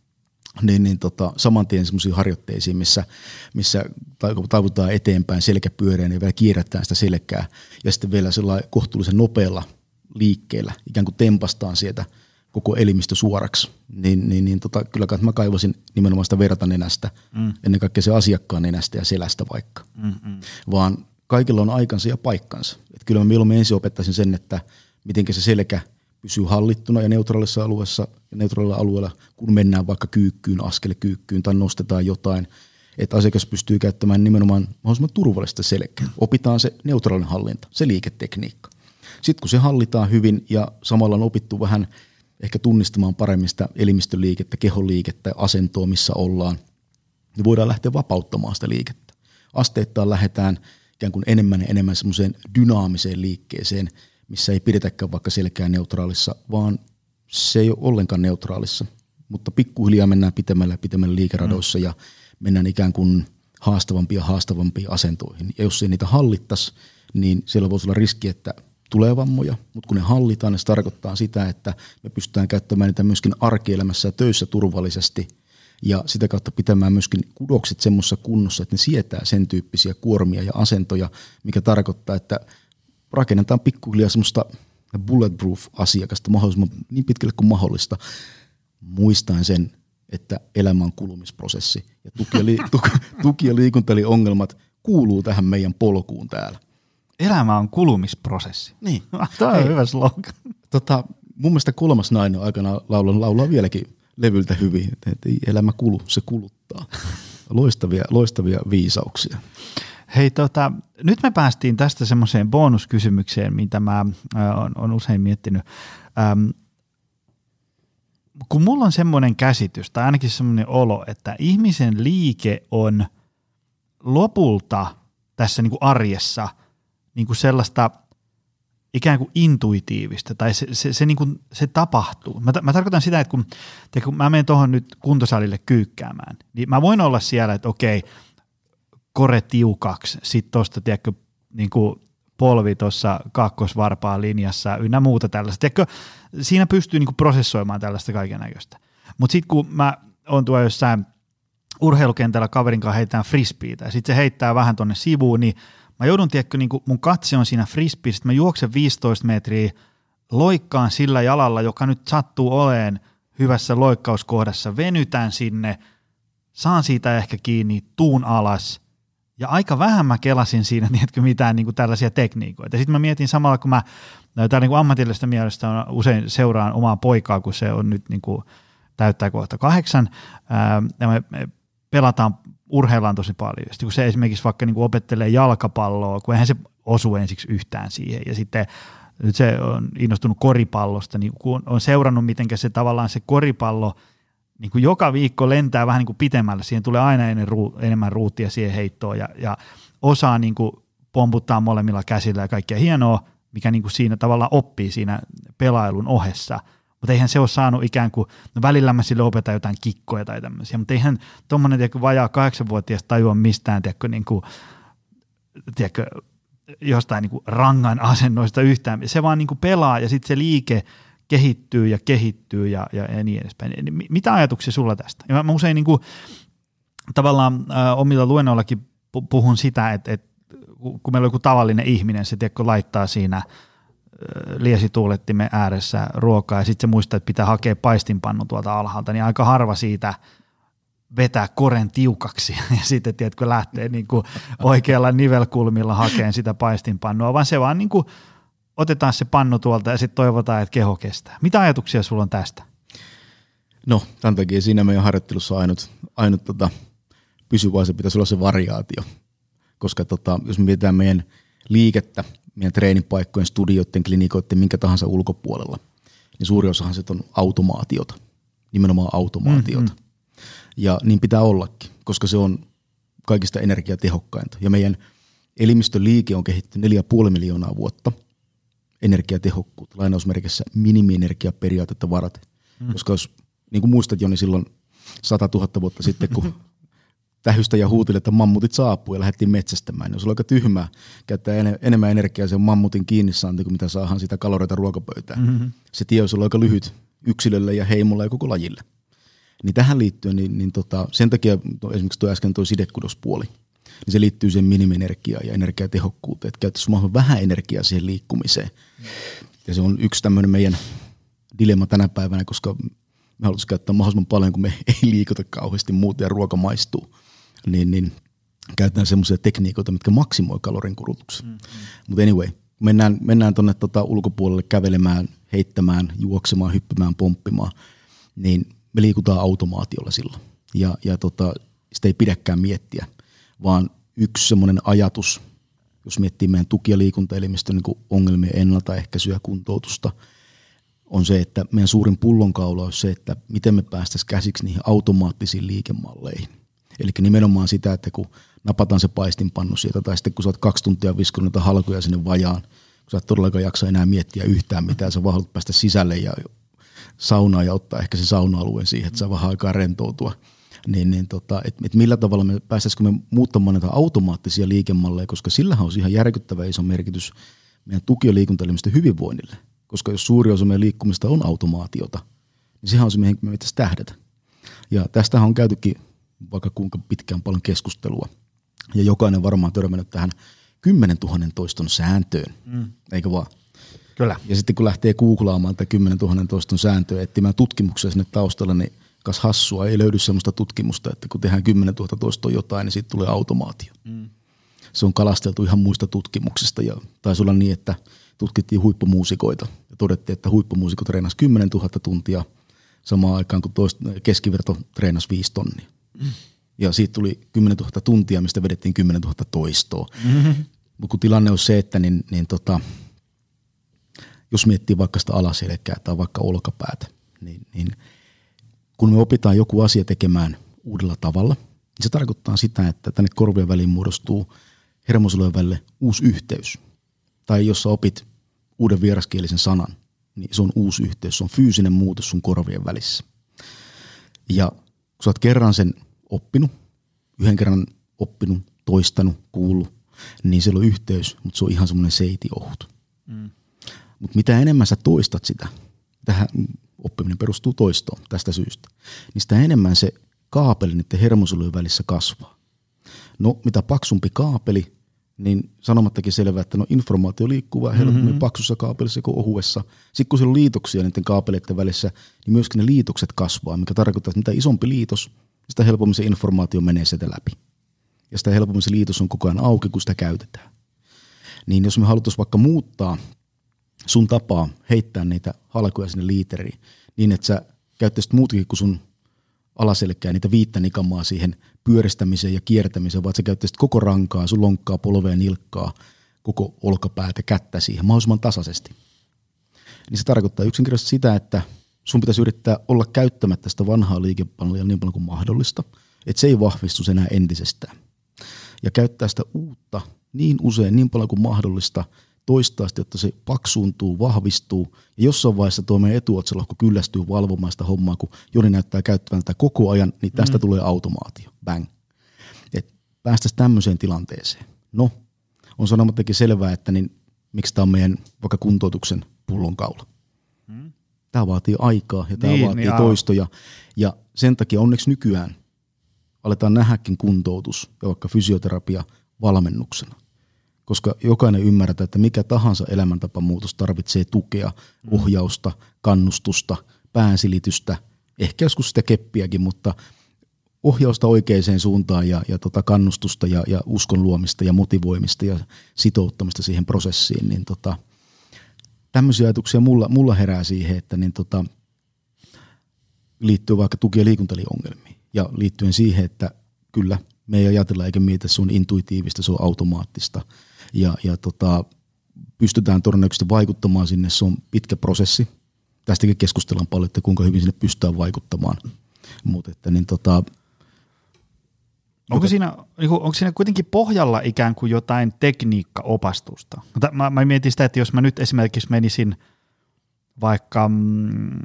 niin, niin tota, saman tien semmoisiin harjoitteisiin, missä, missä taivutaan eteenpäin selkäpyöreen ja vielä kierrätään sitä selkää ja sitten vielä sellainen kohtuullisen nopealla liikkeellä, ikään kuin tempastaan sieltä koko elimistö suoraksi, niin, niin, niin tota, kyllä mä kaivasin nimenomaan sitä vertanenästä, mm. ennen kaikkea se asiakkaan nenästä ja selästä vaikka, Mm-mm. vaan kaikilla on aikansa ja paikkansa. Et kyllä mä mieluummin ensin opettaisin sen, että miten se selkä – pysyy hallittuna ja neutraalissa alueessa ja neutraalilla alueella, kun mennään vaikka kyykkyyn, askele kyykkyyn tai nostetaan jotain, että asiakas pystyy käyttämään nimenomaan mahdollisimman turvallista selkeä. Opitaan se neutraalinen hallinta, se liiketekniikka. Sitten kun se hallitaan hyvin ja samalla on opittu vähän ehkä tunnistamaan paremmin sitä elimistöliikettä, keholiikettä, asentoa, missä ollaan, niin voidaan lähteä vapauttamaan sitä liikettä. Asteittain lähdetään ikään kuin enemmän ja enemmän semmoiseen dynaamiseen liikkeeseen – missä ei pidetäkään vaikka selkeä neutraalissa, vaan se ei ole ollenkaan neutraalissa. Mutta pikkuhiljaa mennään pitemmällä ja pitemmällä liikeradoissa mm. ja mennään ikään kuin haastavampia ja haastavampiin asentoihin. Ja jos ei niitä hallittaisi, niin siellä voisi olla riski, että tulee vammoja, mutta kun ne hallitaan, niin se tarkoittaa sitä, että me pystytään käyttämään niitä myöskin arkielämässä ja töissä turvallisesti ja sitä kautta pitämään myöskin kudokset semmoisessa kunnossa, että ne sietää sen tyyppisiä kuormia ja asentoja, mikä tarkoittaa, että rakennetaan pikkuhiljaa semmoista bulletproof-asiakasta mahdollisimman niin pitkälle kuin mahdollista, muistaen sen, että elämä on kulumisprosessi ja tuki- ja, li- tuki- ja liikunta eli ongelmat kuuluu tähän meidän polkuun täällä. Elämä on kulumisprosessi. Niin. Tämä on hyvä slogan. Tota, mun mielestä kolmas nainen aikana laulaa, laulaa vieläkin levyltä hyvin, että elämä kulu, se kuluttaa. Loistavia, loistavia viisauksia. Hei, tota, nyt me päästiin tästä semmoiseen bonuskysymykseen, mitä mä on, on usein miettinyt. Ähm, kun mulla on semmoinen käsitys, tai ainakin semmoinen olo, että ihmisen liike on lopulta tässä niin kuin arjessa niin kuin sellaista ikään kuin intuitiivista, tai se, se, se, niin kuin, se tapahtuu. Mä, mä tarkoitan sitä, että kun, te, kun mä menen tuohon nyt kuntosalille kyykkäämään, niin mä voin olla siellä, että okei, kore tiukaksi, sitten tuosta, tiedätkö, niin kuin polvi tuossa kakkosvarpaan linjassa ynnä muuta tällaista. Tiedätkö, siinä pystyy niin kuin prosessoimaan tällaista kaiken näköistä. Mutta sitten kun mä oon tuolla jossain urheilukentällä kaverin kanssa heitetään frisbeitä ja sitten se heittää vähän tonne sivuun, niin mä joudun, tiedätkö, niin kuin mun katse on siinä frisbee, sitten mä juoksen 15 metriä, loikkaan sillä jalalla, joka nyt sattuu oleen hyvässä loikkauskohdassa, venytän sinne, saan siitä ehkä kiinni, tuun alas – ja aika vähän mä kelasin siinä, tiedätkö, mitään niin kuin tällaisia tekniikoita. Sitten mä mietin samalla, kun mä tämä niin ammatillisesta mielestä on usein seuraan omaa poikaa, kun se on nyt niin kuin, täyttää kohta kahdeksan, ja me pelataan, urheillaan tosi paljon. Sitten kun se esimerkiksi vaikka niin kuin opettelee jalkapalloa, kun eihän se osu ensiksi yhtään siihen, ja sitten nyt se on innostunut koripallosta, niin kun on seurannut, miten se tavallaan se koripallo – niin kuin joka viikko lentää vähän niin kuin pitemmälle, siihen tulee aina enemmän ruutia siihen heittoon ja, ja osaa niin kuin pomputtaa molemmilla käsillä ja kaikkea hienoa, mikä niin kuin siinä tavallaan oppii siinä pelailun ohessa. Mutta eihän se ole saanut ikään kuin, no välillä mä sille opetan jotain kikkoja tai tämmöisiä, mutta eihän tuommoinen vajaa kahdeksanvuotias tajua mistään, tiedätkö, niin kuin, tiedätkö, jostain niin kuin rangan asennoista yhtään. Se vaan niin kuin pelaa ja sitten se liike – kehittyy ja kehittyy ja, ja, ja niin edespäin. Mitä ajatuksia sulla tästä? Ja mä usein niin kuin, tavallaan äh, omilla luennoillakin puhun sitä, että, että kun meillä on joku tavallinen ihminen, se tiedätkö, laittaa siinä äh, liesituulettimen ääressä ruokaa ja sitten se muistaa, että pitää hakea paistinpannu tuolta alhaalta, niin aika harva siitä vetää koren tiukaksi ja sitten tiedätkö, lähtee niin kuin oikealla nivelkulmilla hakemaan sitä paistinpannua, vaan se vaan niin kuin otetaan se pannu tuolta ja sitten toivotaan, että keho kestää. Mitä ajatuksia sulla on tästä? No, tämän takia siinä meidän harjoittelussa ainut, ainut tota, pysy, vaan se pitäisi olla se variaatio. Koska tota, jos me mietitään meidän liikettä, meidän treenipaikkojen, studioiden, klinikoiden, minkä tahansa ulkopuolella, niin suuri osahan se on automaatiota, nimenomaan automaatiota. Mm-hmm. Ja niin pitää ollakin, koska se on kaikista energiatehokkainta. Ja meidän elimistön liike on kehittynyt 4,5 miljoonaa vuotta energiatehokkuutta, lainausmerkissä minimienergiaperiaatetta varten. Mm. Koska jos, niin kuin muistat Joni silloin 100 000 vuotta sitten, kun tähystä ja huuteli, että mammutit saapuu ja lähdettiin metsästämään. Niin se on aika tyhmää käyttää enemmän energiaa sen mammutin kiinni saanti kuin mitä saadaan sitä kaloreita ruokapöytään. Mm-hmm. Se tie olisi ollut aika lyhyt yksilölle ja heimolle ja koko lajille. Niin tähän liittyen, niin, niin tota, sen takia esimerkiksi tuo äsken tuo sidekudospuoli, niin se liittyy siihen minimienergiaan ja energiatehokkuuteen, että käyttäisiin mahdollisimman vähän energiaa siihen liikkumiseen. Ja se on yksi tämmöinen meidän dilemma tänä päivänä, koska me halutaan käyttää mahdollisimman paljon, kun me ei liikuta kauheasti muuta ja ruoka maistuu niin, niin käytetään semmoisia tekniikoita, mitkä maksimoi kalorin kulutuksen. Mm-hmm. Mutta anyway, mennään, mennään tuonne tota ulkopuolelle kävelemään, heittämään, juoksemaan, hyppimään, pomppimaan, niin me liikutaan automaatiolla silloin. Ja, ja tota, sitä ei pidäkään miettiä, vaan yksi semmoinen ajatus, jos miettii meidän tuki- ja liikuntaelimistön niin ongelmien ennaltaehkäisyä ja kuntoutusta, on se, että meidän suurin pullonkaula on se, että miten me päästäisiin käsiksi niihin automaattisiin liikemalleihin. Eli nimenomaan sitä, että kun napataan se paistinpannu sieltä, tai sitten kun sä oot kaksi tuntia viskunut niitä halkoja sinne vajaan, kun sä et todellakaan jaksa enää miettiä yhtään mitään, sä vaan päästä sisälle ja saunaa ja ottaa ehkä se sauna-alueen siihen, että saa vähän aikaa rentoutua. Niin, niin tota, että et millä tavalla me päästäisikö me muuttamaan näitä automaattisia liikemalleja, koska sillähän on ihan järkyttävä iso merkitys meidän tuki- ja liikuntaelimistön hyvinvoinnille. Koska jos suuri osa meidän liikkumista on automaatiota, niin sehän on se, mihin me pitäisi tähdätä. Ja tästähän on käytykin vaikka kuinka pitkään paljon keskustelua. Ja jokainen varmaan törmännyt tähän 10 000 toiston sääntöön, mm. eikö vaan? Kyllä. Ja sitten kun lähtee googlaamaan tätä 10 000 toiston sääntöä, etsimään tutkimuksia sinne taustalla, niin kas hassua, ei löydy sellaista tutkimusta, että kun tehdään 10 000 toistoa jotain, niin siitä tulee automaatio. Mm. Se on kalasteltu ihan muista tutkimuksista ja taisi olla niin, että tutkittiin huippumuusikoita ja todettiin, että huippumuusikot treenasi 10 000 tuntia samaan aikaan, kun toista, keskiverto treenasi 5 tonnia. Ja siitä tuli 10 000 tuntia, mistä vedettiin 10 000 toistoa. Mm-hmm. Mutta kun tilanne on se, että niin, niin tota, jos miettii vaikka sitä alaselkää tai vaikka olkapäätä, niin, niin kun me opitaan joku asia tekemään uudella tavalla, niin se tarkoittaa sitä, että tänne korvien väliin muodostuu hermosolujen välille uusi yhteys. Tai jos sä opit uuden vieraskielisen sanan, niin se on uusi yhteys, se on fyysinen muutos sun korvien välissä. Ja kun sä oot kerran sen oppinut, yhden kerran oppinut, toistanut, kuullut, niin siellä on yhteys, mutta se on ihan semmoinen seiti ohut. Mm. Mutta mitä enemmän sä toistat sitä, tähän oppiminen perustuu toistoon tästä syystä, niin sitä enemmän se kaapeli niiden hermosolujen välissä kasvaa. No, mitä paksumpi kaapeli, niin sanomattakin selvää, että no informaatio liikkuu vähän helpommin mm-hmm. paksussa kaapelissa kuin ohuessa. Sitten kun siellä on liitoksia niiden kaapeleiden välissä, niin myöskin ne liitokset kasvaa, mikä tarkoittaa, että mitä isompi liitos, sitä helpommin se informaatio menee sieltä läpi. Ja sitä helpommin se liitos on koko ajan auki, kun sitä käytetään. Niin jos me haluttaisiin vaikka muuttaa sun tapaa heittää niitä halkoja sinne liiteriin, niin että sä käyttäisit muutakin kuin sun alaselkää, niitä viittä nikamaa siihen pyöristämiseen ja kiertämiseen, vaan sä käyttäisit koko rankaa, sun lonkkaa, polvea, nilkkaa, koko olkapäätä, kättä siihen mahdollisimman tasaisesti. Niin se tarkoittaa yksinkertaisesti sitä, että sun pitäisi yrittää olla käyttämättä sitä vanhaa liikepalvelia niin paljon kuin mahdollista, että se ei vahvistu enää entisestään. Ja käyttää sitä uutta niin usein, niin paljon kuin mahdollista toistaasti, että se paksuuntuu, vahvistuu ja jossain vaiheessa tuo meidän etuotsalohko kyllästyy valvomaan sitä hommaa, kun Joni näyttää käyttävän tätä koko ajan, niin tästä mm. tulee automaatio, bang. Et päästäisiin tämmöiseen tilanteeseen. No, on sanomattakin selvää, että niin, miksi tämä on meidän vaikka kuntoutuksen pullonkaula. Mm. Tämä vaatii aikaa ja tämä niin, vaatii niin, toistoja. Ja sen takia onneksi nykyään aletaan nähdäkin kuntoutus ja vaikka fysioterapia valmennuksena. Koska jokainen ymmärtää, että mikä tahansa elämäntapamuutos tarvitsee tukea, mm. ohjausta, kannustusta, päänsilitystä, ehkä joskus sitä keppiäkin, mutta ohjausta oikeaan suuntaan ja, ja tota kannustusta ja, ja uskon luomista ja motivoimista ja sitouttamista siihen prosessiin, niin tota – tämmöisiä ajatuksia mulla, mulla herää siihen, että niin tota, liittyy vaikka tuki- ja liikuntaliongelmiin. Ja liittyen siihen, että kyllä Me ei ajatella eikä mietitä, että se on intuitiivista, se on automaattista. Ja, ja tota, pystytään todennäköisesti vaikuttamaan sinne, se on pitkä prosessi. Tästäkin keskustellaan paljon, että kuinka hyvin sinne pystytään vaikuttamaan. Mutta että niin tota, Onko siinä, niinku, onko siinä kuitenkin pohjalla ikään kuin jotain tekniikkaopastusta? Mä, mä mietin sitä, että jos mä nyt esimerkiksi menisin vaikka mm,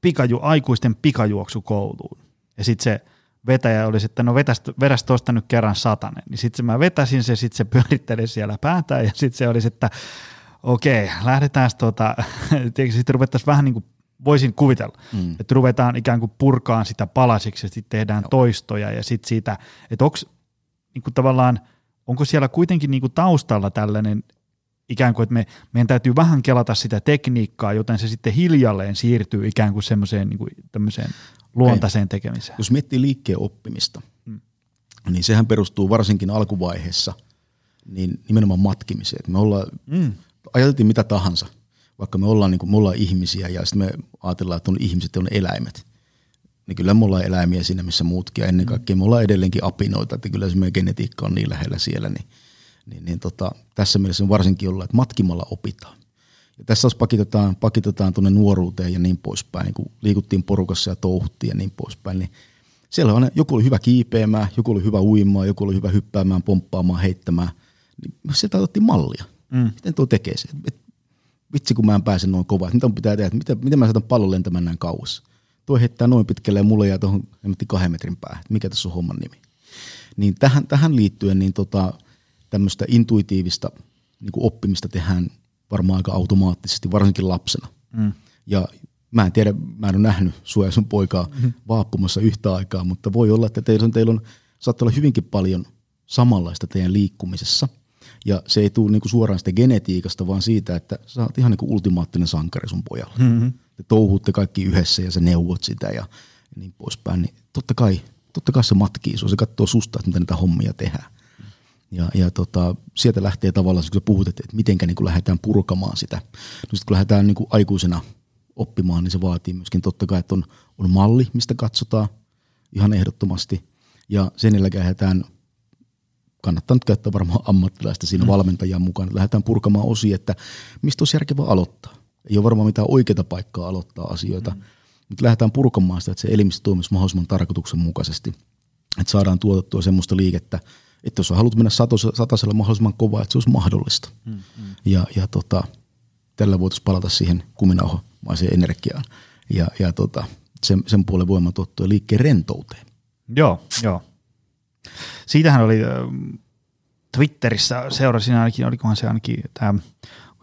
pikaju, aikuisten pikajuoksukouluun, ja sitten se vetäjä olisi, että no vetäs, vedäs tuosta nyt kerran satanen, niin sitten mä vetäsin se, sitten se pyöritteli siellä päätä, ja sitten se olisi, että okei, lähdetään tuota, sitten ruvettaisiin vähän niin kuin voisin kuvitella, mm. että ruvetaan ikään kuin purkaan sitä palasiksi ja sitten tehdään Joo. toistoja ja sitten siitä, että onko niin kuin tavallaan, onko siellä kuitenkin niin kuin taustalla tällainen ikään kuin, että me, meidän täytyy vähän kelata sitä tekniikkaa, joten se sitten hiljalleen siirtyy ikään kuin semmoiseen niin kuin tämmöiseen luontaiseen okay. tekemiseen. Jos miettii liikkeen oppimista, mm. niin sehän perustuu varsinkin alkuvaiheessa niin nimenomaan matkimiseen. Me ollaan, mm. ajateltiin mitä tahansa – vaikka me ollaan, niin kuin, me ollaan ihmisiä ja sitten me ajatellaan, että on ihmiset ja on eläimet, niin kyllä me ollaan eläimiä siinä, missä muutkin. Ja ennen kaikkea me ollaan edelleenkin apinoita, että kyllä se meidän genetiikka on niin lähellä siellä. Niin, niin, niin tota, tässä mielessä on varsinkin olla, että matkimalla opitaan. Ja tässä jos pakitetaan, pakitetaan tuonne nuoruuteen ja niin poispäin, niin kun liikuttiin porukassa ja touhuttiin ja niin poispäin, niin siellä on, joku oli hyvä kiipeämään, joku oli hyvä uimaan, joku oli hyvä hyppäämään, pomppaamaan, heittämään. Niin sieltä otettiin mallia. Mm. Miten tuo tekee se? Et vitsi kun mä en pääse noin kovaa, mitä pitää tehdä, miten, miten mä saatan pallon lentämään näin kauas. Tuo heittää noin pitkälle ja mulle jää tuohon kahden metrin päähän, mikä tässä on homman nimi. Niin tähän, tähän liittyen niin tota, tämmöistä intuitiivista niin kuin oppimista tehdään varmaan aika automaattisesti, varsinkin lapsena. Mm. Ja mä en tiedä, mä en ole nähnyt sua ja sun poikaa mm-hmm. vaappumassa yhtä aikaa, mutta voi olla, että teillä on, teillä on saattaa olla hyvinkin paljon samanlaista teidän liikkumisessa – ja se ei tule niinku suoraan sitä genetiikasta, vaan siitä, että sä oot ihan niinku ultimaattinen sankari sun pojalle. Mm-hmm. Te touhutte kaikki yhdessä ja sä neuvot sitä ja niin poispäin. Niin totta kai, totta kai se matkii sua, se katsoo susta, että miten näitä hommia tehdään. Ja, ja tota, sieltä lähtee tavallaan, kun sä puhut, että, että miten niin lähdetään purkamaan sitä. No sitten kun lähdetään niin kuin aikuisena oppimaan, niin se vaatii myöskin totta kai, että on, on malli, mistä katsotaan ihan ehdottomasti. Ja sen jälkeen lähdetään – kannattaa nyt käyttää varmaan ammattilaista siinä mm. valmentajan mukaan. Lähdetään purkamaan osia, että mistä olisi järkevää aloittaa. Ei ole varmaan mitään oikeaa paikkaa aloittaa asioita, mm. mutta lähdetään purkamaan sitä, että se elimistö toimisi mahdollisimman tarkoituksenmukaisesti. Että saadaan tuotettua semmoista liikettä, että jos haluat mennä satasella mahdollisimman kovaa, että se olisi mahdollista. Mm. Mm. Ja, ja tota, tällä voitaisiin palata siihen kuminauhomaiseen energiaan ja, ja tota, sen, sen puolen voiman tuottua liikkeen rentouteen. Joo, joo. Siitähän oli Twitterissä, seurasin ainakin, olikohan se ainakin tämä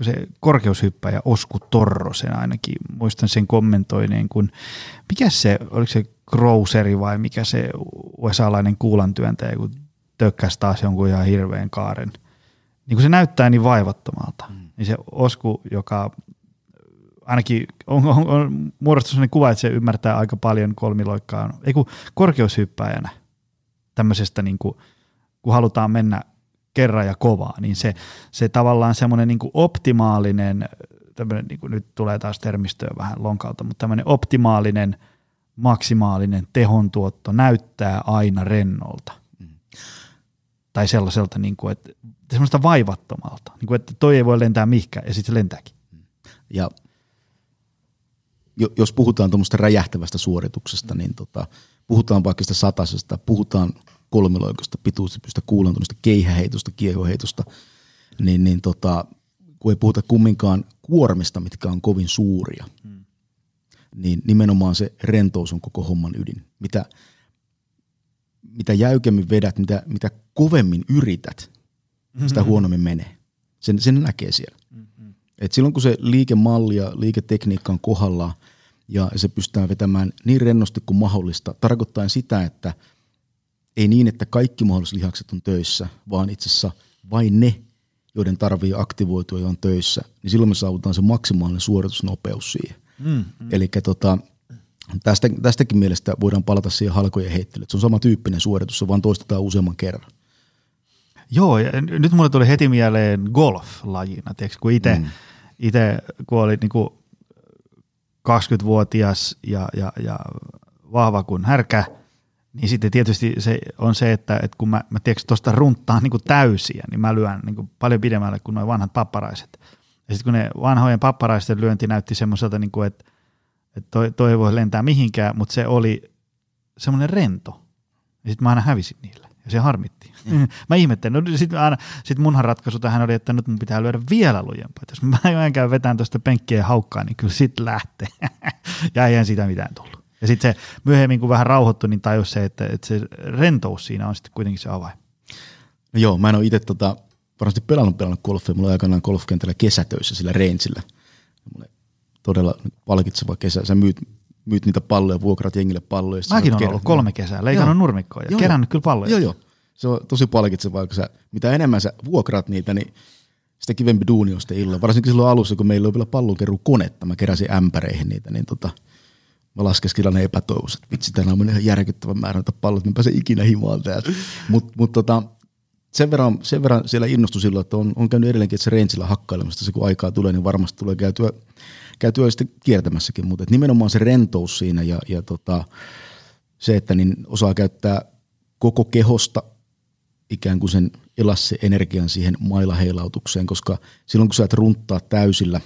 se korkeushyppäjä Osku Torrosen ainakin, muistan sen kommentoineen, kun mikä se, oliko se Grouseri vai mikä se USA-lainen kuulantyöntäjä, kun tökkäsi taas jonkun ihan hirveän kaaren. Niin kun se näyttää niin vaivattomalta, mm. niin se Osku, joka ainakin on, on, on muodostunut sellainen kuva, että se ymmärtää aika paljon kolmiloikkaa, ei kun korkeushyppäjänä – tämmöisestä, niin kuin, kun halutaan mennä kerran ja kovaa, niin se, se tavallaan semmoinen niin optimaalinen, tämmöinen, niin kuin nyt tulee taas termistöä vähän lonkalta, mutta tämmöinen optimaalinen, maksimaalinen tehontuotto näyttää aina rennolta. Tai sellaiselta, niin kuin, että semmoista vaivattomalta, niin kuin, että toi ei voi lentää mihinkään, ja sitten se lentääkin. Ja jos puhutaan tuommoista räjähtävästä suorituksesta, niin tota, puhutaan vaikka sitä satasesta, puhutaan kolmiloikosta, pituusipystä, kuulantumista, keihäheitosta, kiehoheitosta, niin, niin tota, kun ei puhuta kumminkaan kuormista, mitkä on kovin suuria, hmm. niin nimenomaan se rentous on koko homman ydin. Mitä, mitä jäykemmin vedät, mitä, mitä kovemmin yrität, sitä mm-hmm. huonommin menee. Sen, sen näkee siellä. Mm-hmm. Et silloin kun se liikemalli ja liiketekniikka on kohdallaan, ja se pystytään vetämään niin rennosti kuin mahdollista, tarkoittaen sitä, että ei niin, että kaikki mahdolliset lihakset on töissä, vaan itse asiassa vain ne, joiden tarvii aktivoitua ja on töissä, niin silloin me saavutaan se maksimaalinen suoritusnopeus siihen. Mm, mm. Eli tota, tästä, tästäkin mielestä voidaan palata siihen halkojen heittelyyn. Se on sama tyyppinen suoritus, se vaan toistetaan useamman kerran. Joo, ja nyt mulle tuli heti mieleen golf-lajina, tiedätkö, kun itse mm. kun oli niin kuin 20-vuotias ja, ja, ja vahva kuin härkä niin sitten tietysti se on se, että, että kun mä, mä tuosta runttaan niin kuin täysiä, niin mä lyön niin kuin paljon pidemmälle kuin nuo vanhat papparaiset. Ja sitten kun ne vanhojen papparaisten lyönti näytti semmoiselta, niin kuin, että, että toi, toi ei voi lentää mihinkään, mutta se oli semmoinen rento. Ja sitten mä aina hävisin niille. Ja se harmitti. Mm. mä ihmettelin. No, sitten sit munhan ratkaisu tähän oli, että nyt mun pitää lyödä vielä lujempaa. Jos mä käyn vetämään tuosta penkkiä ja haukkaa, niin kyllä sit lähtee. ja eihän siitä mitään tullut. Ja sitten se myöhemmin, kun vähän rauhoittui, niin tajus se, että, että se rentous siinä on sitten kuitenkin se avain. No joo, mä en ole itse tota, varmasti pelannut pelannut golfia. Mulla oli aikanaan golfkentällä kesätöissä sillä rangeillä. Todella palkitseva kesä. Sä myyt, myyt niitä palloja, vuokrat jengille palloja. Mäkin olen ollut kolme kesää, leikannut nurmikkoja ja kerännyt kyllä palloja. Joo, joo. Se on tosi palkitsevaa, kun sä, mitä enemmän sä vuokrat niitä, niin sitä kivempi duuni on sitten illalla. Varsinkin silloin alussa, kun meillä oli vielä pallonkeruu konetta, mä keräsin ämpäreihin niitä, niin tota, mä laskeskin ne epätoivoiset, että vitsi, tänään on ihan järkyttävän määrä noita palloja, että mä pääsen ikinä himaan täältä. Mutta mut tota, sen verran, sen verran siellä innostui silloin, että on, on käynyt edelleenkin, että se rangeilla hakkailemassa, se kun aikaa tulee, niin varmasti tulee käytyä, käytyä sitten kiertämässäkin, mutta nimenomaan se rentous siinä ja, ja tota, se, että niin osaa käyttää koko kehosta ikään kuin sen elassi energian siihen mailaheilautukseen, koska silloin kun sä et runttaa täysillä,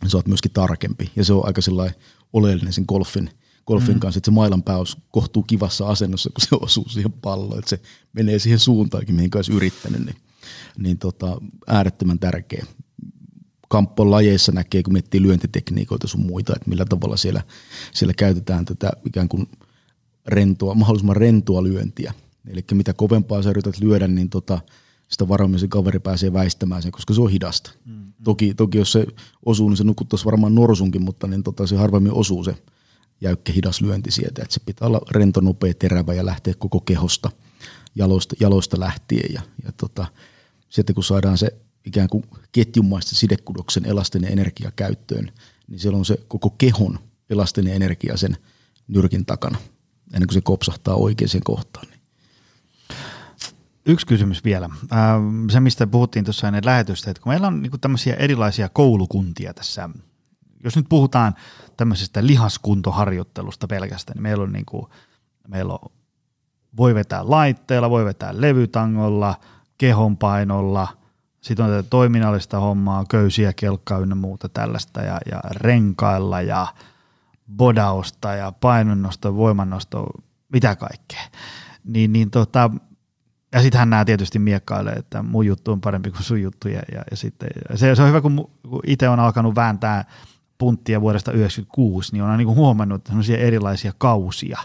niin sä oot myöskin tarkempi ja se on aika sellainen oleellinen sen golfin, golfin mm. kanssa, että se mailan pää olisi kohtuu kivassa asennossa, kun se osuu siihen palloon, että se menee siihen suuntaankin, mihin olisi yrittänyt, niin, niin tota, äärettömän tärkeä. Kamppon lajeissa näkee, kun miettii lyöntitekniikoita sun muita, että millä tavalla siellä, siellä käytetään tätä ikään kuin rentoa, mahdollisimman rentoa lyöntiä. Eli mitä kovempaa sä yrität lyödä, niin tota, sitä varmaan se kaveri pääsee väistämään sen, koska se on hidasta. Mm. Toki, toki jos se osuu, niin se nukuttaisi varmaan norsunkin, mutta niin tota, se harvemmin osuu se jäykkä hidas lyönti sieltä. Että se pitää olla rento, nopea, terävä ja lähteä koko kehosta jaloista, jaloista lähtien. Ja, ja tota, sitten kun saadaan se ikään kuin ketjumaista sidekudoksen elastinen energia käyttöön, niin siellä on se koko kehon elastinen energia sen nyrkin takana, ennen kuin se kopsahtaa oikeaan kohtaan. Yksi kysymys vielä. Se, mistä puhuttiin tuossa ennen lähetystä, että kun meillä on niin tämmöisiä erilaisia koulukuntia tässä, jos nyt puhutaan tämmöisestä lihaskuntoharjoittelusta pelkästään, niin meillä on, niin kuin, meillä on voi vetää laitteella, voi vetää levytangolla, kehonpainolla, sitten on tätä toiminnallista hommaa, köysiä, kelkkaa ynnä muuta tällaista ja, ja renkailla ja bodausta ja painonnosto, voimannosto, mitä kaikkea. Niin, niin tota, ja sitten hän nämä tietysti miekkailee, että mun juttu on parempi kuin sun juttu. Ja, ja, ja sitten, se, se, on hyvä, kun, kun itse on alkanut vääntää punttia vuodesta 1996, niin on niin huomannut sellaisia erilaisia kausia.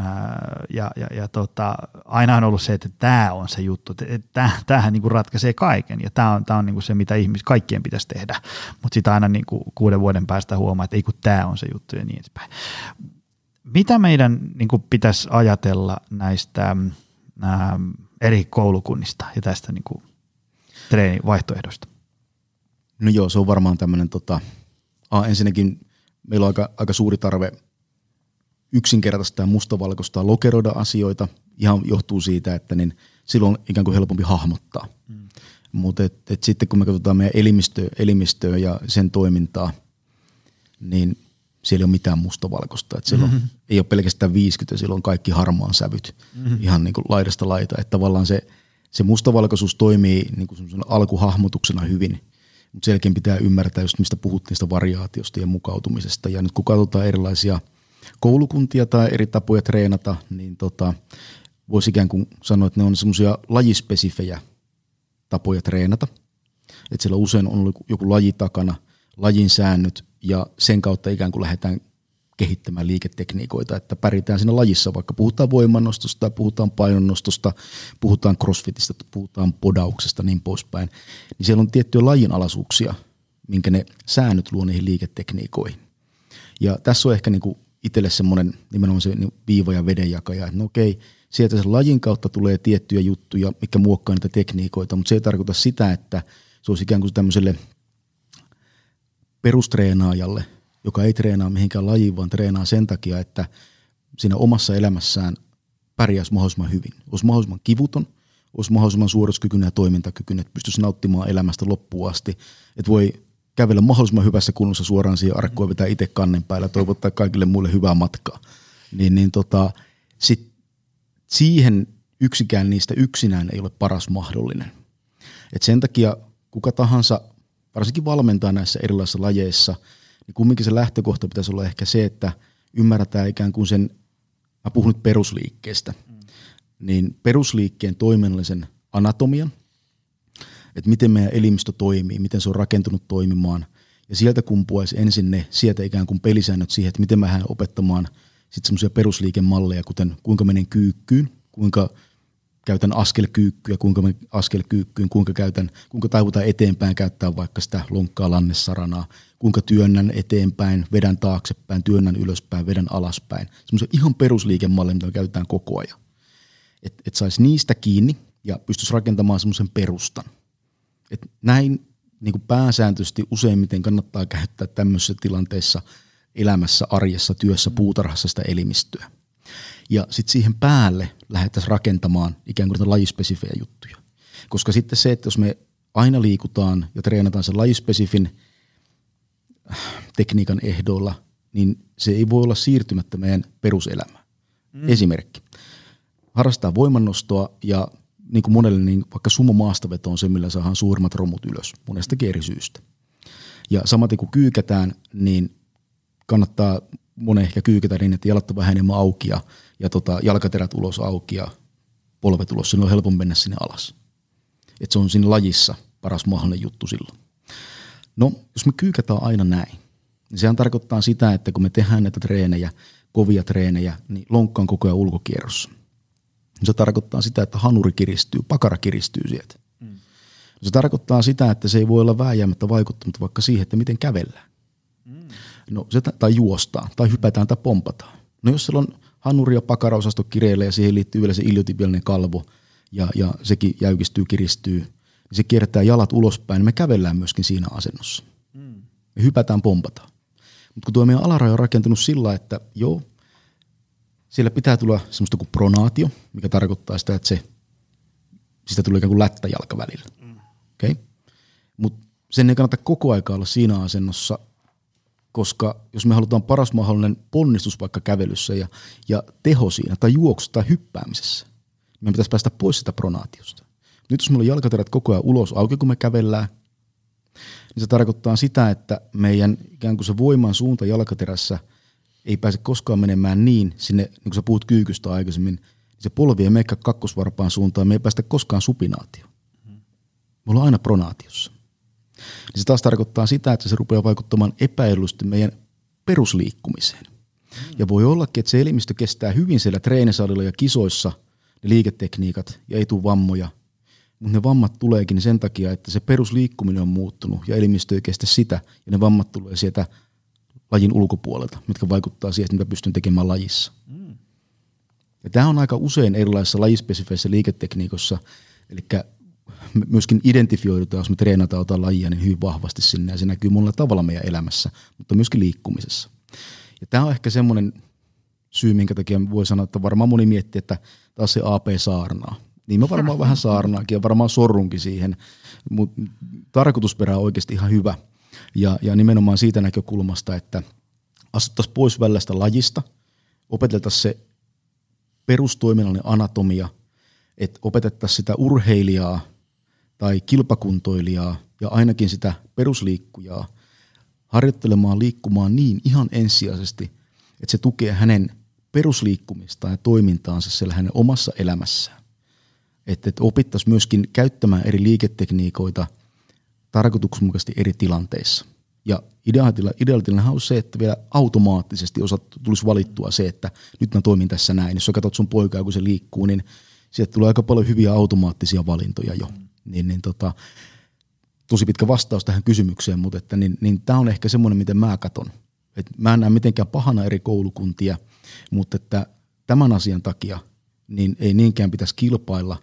Ää, ja, ja, ja tota, aina on ollut se, että tämä on se juttu, että tämähän niin ratkaisee kaiken ja tämä on, tää on niin se, mitä ihmis, kaikkien pitäisi tehdä, mutta sitten aina niin kuuden vuoden päästä huomaa, että ei kun tämä on se juttu ja niin edespäin. Mitä meidän niin pitäisi ajatella näistä – ähm, eri koulukunnista ja tästä niin treenivaihtoehdosta? No joo, se on varmaan tämmöinen, tota, ensinnäkin meillä on aika, aika suuri tarve yksinkertaista ja mustavalkoista lokeroida asioita. Ihan johtuu siitä, että niin silloin on ikään kuin helpompi hahmottaa. Mm. Mutta et, et sitten kun me katsotaan meidän elimistöä, elimistöä ja sen toimintaa, niin siellä ei ole mitään mustavalkoista. Että silloin mm-hmm. ei ole pelkästään 50, silloin on kaikki harmaan sävyt mm-hmm. ihan niin kuin laidasta laita. Että tavallaan se, se mustavalkoisuus toimii niin kuin alkuhahmotuksena hyvin, mutta selkeän pitää ymmärtää just mistä puhuttiin sitä variaatiosta ja mukautumisesta. Ja nyt kun katsotaan erilaisia koulukuntia tai eri tapoja treenata, niin tota, voisi ikään kuin sanoa, että ne on semmoisia lajispesifejä tapoja treenata. Että siellä usein on joku laji takana, lajin säännöt, ja sen kautta ikään kuin lähdetään kehittämään liiketekniikoita, että pärjätään siinä lajissa, vaikka puhutaan voimannostosta, puhutaan painonnostosta, puhutaan crossfitista, puhutaan podauksesta niin poispäin, niin siellä on tiettyjä lajinalaisuuksia, minkä ne säännöt luo niihin liiketekniikoihin. Ja tässä on ehkä niin kuin itselle semmoinen nimenomaan se niin viiva ja vedenjakaja, että no okei, sieltä sen lajin kautta tulee tiettyjä juttuja, mikä muokkaa niitä tekniikoita, mutta se ei tarkoita sitä, että se olisi ikään kuin tämmöiselle – perustreenaajalle, joka ei treenaa mihinkään lajiin, vaan treenaa sen takia, että siinä omassa elämässään pärjäisi mahdollisimman hyvin. Olisi mahdollisimman kivuton, olisi mahdollisimman suorituskykyinen ja toimintakykyinen, että pystyisi nauttimaan elämästä loppuun asti. Että voi kävellä mahdollisimman hyvässä kunnossa suoraan siihen arkkuun ja vetää itse kannen päällä ja toivottaa kaikille muille hyvää matkaa. Niin, niin tota, sit siihen yksikään niistä yksinään ei ole paras mahdollinen. Et sen takia kuka tahansa, varsinkin valmentaa näissä erilaisissa lajeissa, niin kumminkin se lähtökohta pitäisi olla ehkä se, että ymmärretään ikään kuin sen, mä puhun nyt perusliikkeestä, mm. niin perusliikkeen toiminnallisen anatomian, että miten meidän elimistö toimii, miten se on rakentunut toimimaan, ja sieltä kumpuaisi ensin ne sieltä ikään kuin pelisäännöt siihen, että miten mä lähden opettamaan sitten semmoisia perusliikemalleja, kuten kuinka menen kyykkyyn, kuinka käytän askelkyykkyä, kuinka mä askelkyykkyyn, kuinka käytän, kuinka taivutaan eteenpäin käyttää vaikka sitä lonkkaa lannessaranaa, kuinka työnnän eteenpäin, vedän taaksepäin, työnnän ylöspäin, vedän alaspäin. Semmoisia ihan perusliikemalleja, mitä me käytetään koko ajan. Että et saisi niistä kiinni ja pystyisi rakentamaan semmoisen perustan. Et näin niin kuin pääsääntöisesti useimmiten kannattaa käyttää tämmöisissä tilanteissa elämässä, arjessa, työssä, puutarhassa sitä elimistöä. Ja sitten siihen päälle lähdettäisiin rakentamaan ikään kuin lajispesifejä juttuja. Koska sitten se, että jos me aina liikutaan ja treenataan sen lajispesifin äh, tekniikan ehdoilla, niin se ei voi olla siirtymättä meidän peruselämään. Mm. Esimerkki. Harrastaa voimannostoa ja niin kuin monelle, niin vaikka sumo maastaveto on se, millä saadaan suurimmat romut ylös monestakin eri syystä. Ja samaten kun kyykätään, niin kannattaa monen ehkä kyykätä niin, että jalat on vähän enemmän auki ja, ja tota, jalkaterät ulos auki ja polvet ulos. Silloin on helpompi mennä sinne alas. Et se on siinä lajissa paras mahdollinen juttu silloin. No, jos me kyykätään aina näin, niin sehän tarkoittaa sitä, että kun me tehdään näitä treenejä, kovia treenejä, niin lonkka on koko ajan ulkokierrossa. Se tarkoittaa sitä, että hanuri kiristyy, pakara kiristyy sieltä. Mm. Se tarkoittaa sitä, että se ei voi olla vääjäämättä vaikuttanut vaikka siihen, että miten kävellään. Mm. No, se, tai juostaan, tai hypätään tai pompataan. No jos siellä on hanuri ja pakaraosasto kireillä ja siihen liittyy vielä se iliotibialinen kalvo ja, ja sekin jäykistyy, kiristyy, niin se kiertää jalat ulospäin, niin me kävellään myöskin siinä asennossa. Mm. Me hypätään, pompataan. Mutta kun tuo meidän alaraja on rakentunut sillä, että joo, siellä pitää tulla semmoista kuin pronaatio, mikä tarkoittaa sitä, että se, sitä tulee ikään kuin lättäjalka välillä. Mm. Okay? Mutta sen ei kannata koko aikaa olla siinä asennossa, koska jos me halutaan paras mahdollinen ponnistus vaikka kävelyssä ja, ja teho siinä, tai juoksussa tai hyppäämisessä, niin meidän pitäisi päästä pois sitä pronaatiosta. Nyt jos meillä on jalkaterät koko ajan ulos auki, kun me kävellään, niin se tarkoittaa sitä, että meidän ikään kuin se voiman suunta jalkaterässä – ei pääse koskaan menemään niin sinne, niin kuin sä puhut kyykystä aikaisemmin, niin se polvi ei meikka kakkosvarpaan suuntaan, me ei päästä koskaan supinaatioon. Me ollaan aina pronaatiossa. Niin se taas tarkoittaa sitä, että se rupeaa vaikuttamaan epäilysti meidän perusliikkumiseen. Ja voi ollakin, että se elimistö kestää hyvin siellä treenisalilla ja kisoissa ne liiketekniikat ja ei tule vammoja. Mutta ne vammat tuleekin sen takia, että se perusliikkuminen on muuttunut ja elimistö ei kestä sitä ja ne vammat tulee sieltä lajin ulkopuolelta, mitkä vaikuttaa siihen, mitä pystyn tekemään lajissa. Mm. Ja tämä on aika usein erilaisissa lajispesifeissä liiketekniikossa, eli myöskin identifioidutaan, jos me treenataan jotain lajia, niin hyvin vahvasti sinne, ja se näkyy monella tavalla meidän elämässä, mutta myöskin liikkumisessa. Ja tämä on ehkä semmoinen syy, minkä takia voi sanoa, että varmaan moni miettii, että taas se AP saarnaa. Niin mä varmaan vähän saarnaakin ja varmaan sorrunkin siihen, mutta tarkoitusperä on oikeasti ihan hyvä – ja, ja nimenomaan siitä näkökulmasta, että asettaisiin pois vällästä lajista, opeteltaisiin se perustoiminnallinen anatomia, että opetettaisiin sitä urheilijaa tai kilpakuntoilijaa ja ainakin sitä perusliikkujaa harjoittelemaan liikkumaan niin ihan ensisijaisesti, että se tukee hänen perusliikkumistaan ja toimintaansa siellä hänen omassa elämässään. Että, että opittaisiin myöskin käyttämään eri liiketekniikoita – tarkoituksenmukaisesti eri tilanteissa. Ja ideaalitilannehan on se, että vielä automaattisesti osat tulisi valittua se, että nyt mä toimin tässä näin. Jos sä katsot sun poikaa, kun se liikkuu, niin sieltä tulee aika paljon hyviä automaattisia valintoja jo. Niin, niin tota, tosi pitkä vastaus tähän kysymykseen, mutta että, niin, niin tämä on ehkä semmoinen, miten mä katon. Et mä en näe mitenkään pahana eri koulukuntia, mutta että tämän asian takia niin ei niinkään pitäisi kilpailla,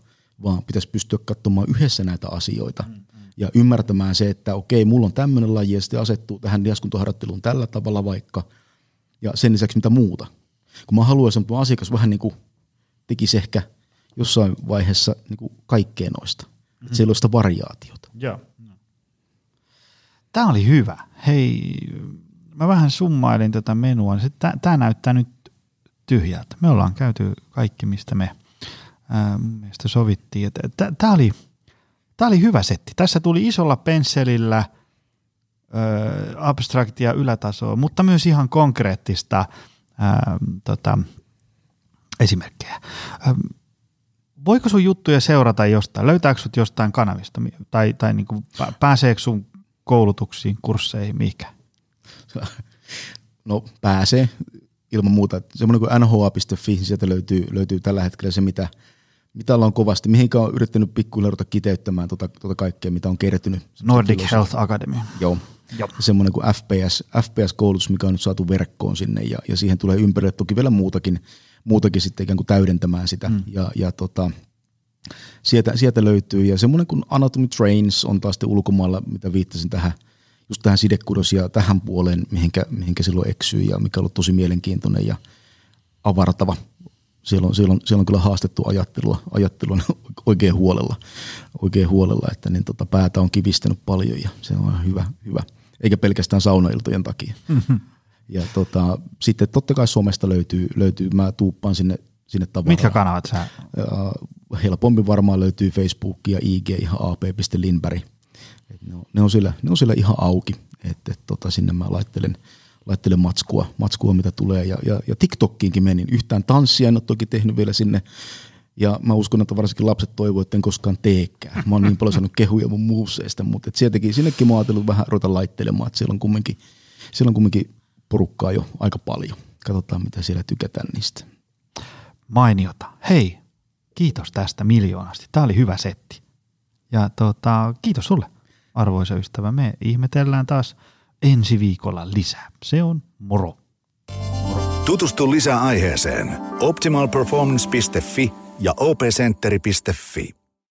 vaan pitäisi pystyä katsomaan yhdessä näitä asioita. Mm ja ymmärtämään se, että okei, mulla on tämmöinen laji ja sitten asettuu tähän liaskuntoharjoitteluun tällä tavalla vaikka ja sen lisäksi mitä muuta. Kun mä haluaisin, että asiakas vähän niin kuin tekisi ehkä jossain vaiheessa niin kuin kaikkea noista. Mm-hmm. Että siellä on sitä variaatiota. Joo. Tämä oli hyvä. Hei, mä vähän summailin tätä menua. Tämä näyttää nyt tyhjältä. Me ollaan käyty kaikki, mistä me Ää, mun mielestä sovittiin, että tämä oli, tää oli hyvä setti. Tässä tuli isolla pensselillä ö, abstraktia ylätasoa, mutta myös ihan konkreettista ää, tota, esimerkkejä. Ää, voiko sun juttuja seurata jostain? Löytääkö sut jostain kanavista? Tai, tai niin kuin pääseekö sun koulutuksiin, kursseihin, mikä? No pääsee ilman muuta. Semmoinen kuin nha.fi, niin sieltä löytyy, löytyy tällä hetkellä se, mitä, mitä ollaan kovasti, mihinkä on yrittänyt pikkuhiljaa ruveta kiteyttämään tuota, tuota kaikkea, mitä on kertynyt. Nordic filosofi. Health Academy. Joo. Joo. Semmoinen kuin FPS, FPS-koulutus, mikä on nyt saatu verkkoon sinne ja, ja siihen tulee ympärille toki vielä muutakin, muutakin sitten ikään kuin täydentämään sitä. Mm. Ja, ja tota, sieltä, sieltä löytyy ja semmoinen kuin Anatomy Trains on taas sitten ulkomailla, mitä viittasin tähän – just tähän sidekudosia tähän puoleen, mihinkä, mihinkä silloin eksyy ja mikä on ollut tosi mielenkiintoinen ja avartava. Siellä on, siellä on, siellä on kyllä haastettu ajattelua, ajattelua oikein huolella, oikein huolella että niin tota, päätä on kivistänyt paljon ja se on hyvä, hyvä. eikä pelkästään saunailtojen takia. Mm-hmm. Ja tota, sitten totta kai somesta löytyy, löytyy mä tuuppaan sinne, sinne tavaraa. Mitkä kanavat sä? Ja, helpommin varmaan löytyy Facebook ja IG ihan ap.lindberg et ne, on, ne, on siellä, ne on siellä ihan auki, että et, tota, sinne mä laittelen, laittelen matskua, matskua, mitä tulee. Ja, ja, ja TikTokkiinkin menin. Yhtään tanssia en ole toki tehnyt vielä sinne. Ja mä uskon, että varsinkin lapset toivovat, että en koskaan teekään. Mä oon niin paljon saanut kehuja mun muuseista, mutta et sieltäkin, sinnekin mä oon ajatellut vähän ruveta laittelemaan, että siellä on kumminkin, siellä on kumminkin porukkaa jo aika paljon. Katsotaan, mitä siellä tykätään niistä. Mainiota. Hei, kiitos tästä miljoonasti. Tämä oli hyvä setti. Ja tota, kiitos sulle arvoisa ystävä. Me ihmetellään taas ensi viikolla lisää. Se on moro. moro. Tutustu lisää aiheeseen optimalperformance.fi ja opcenteri.fi.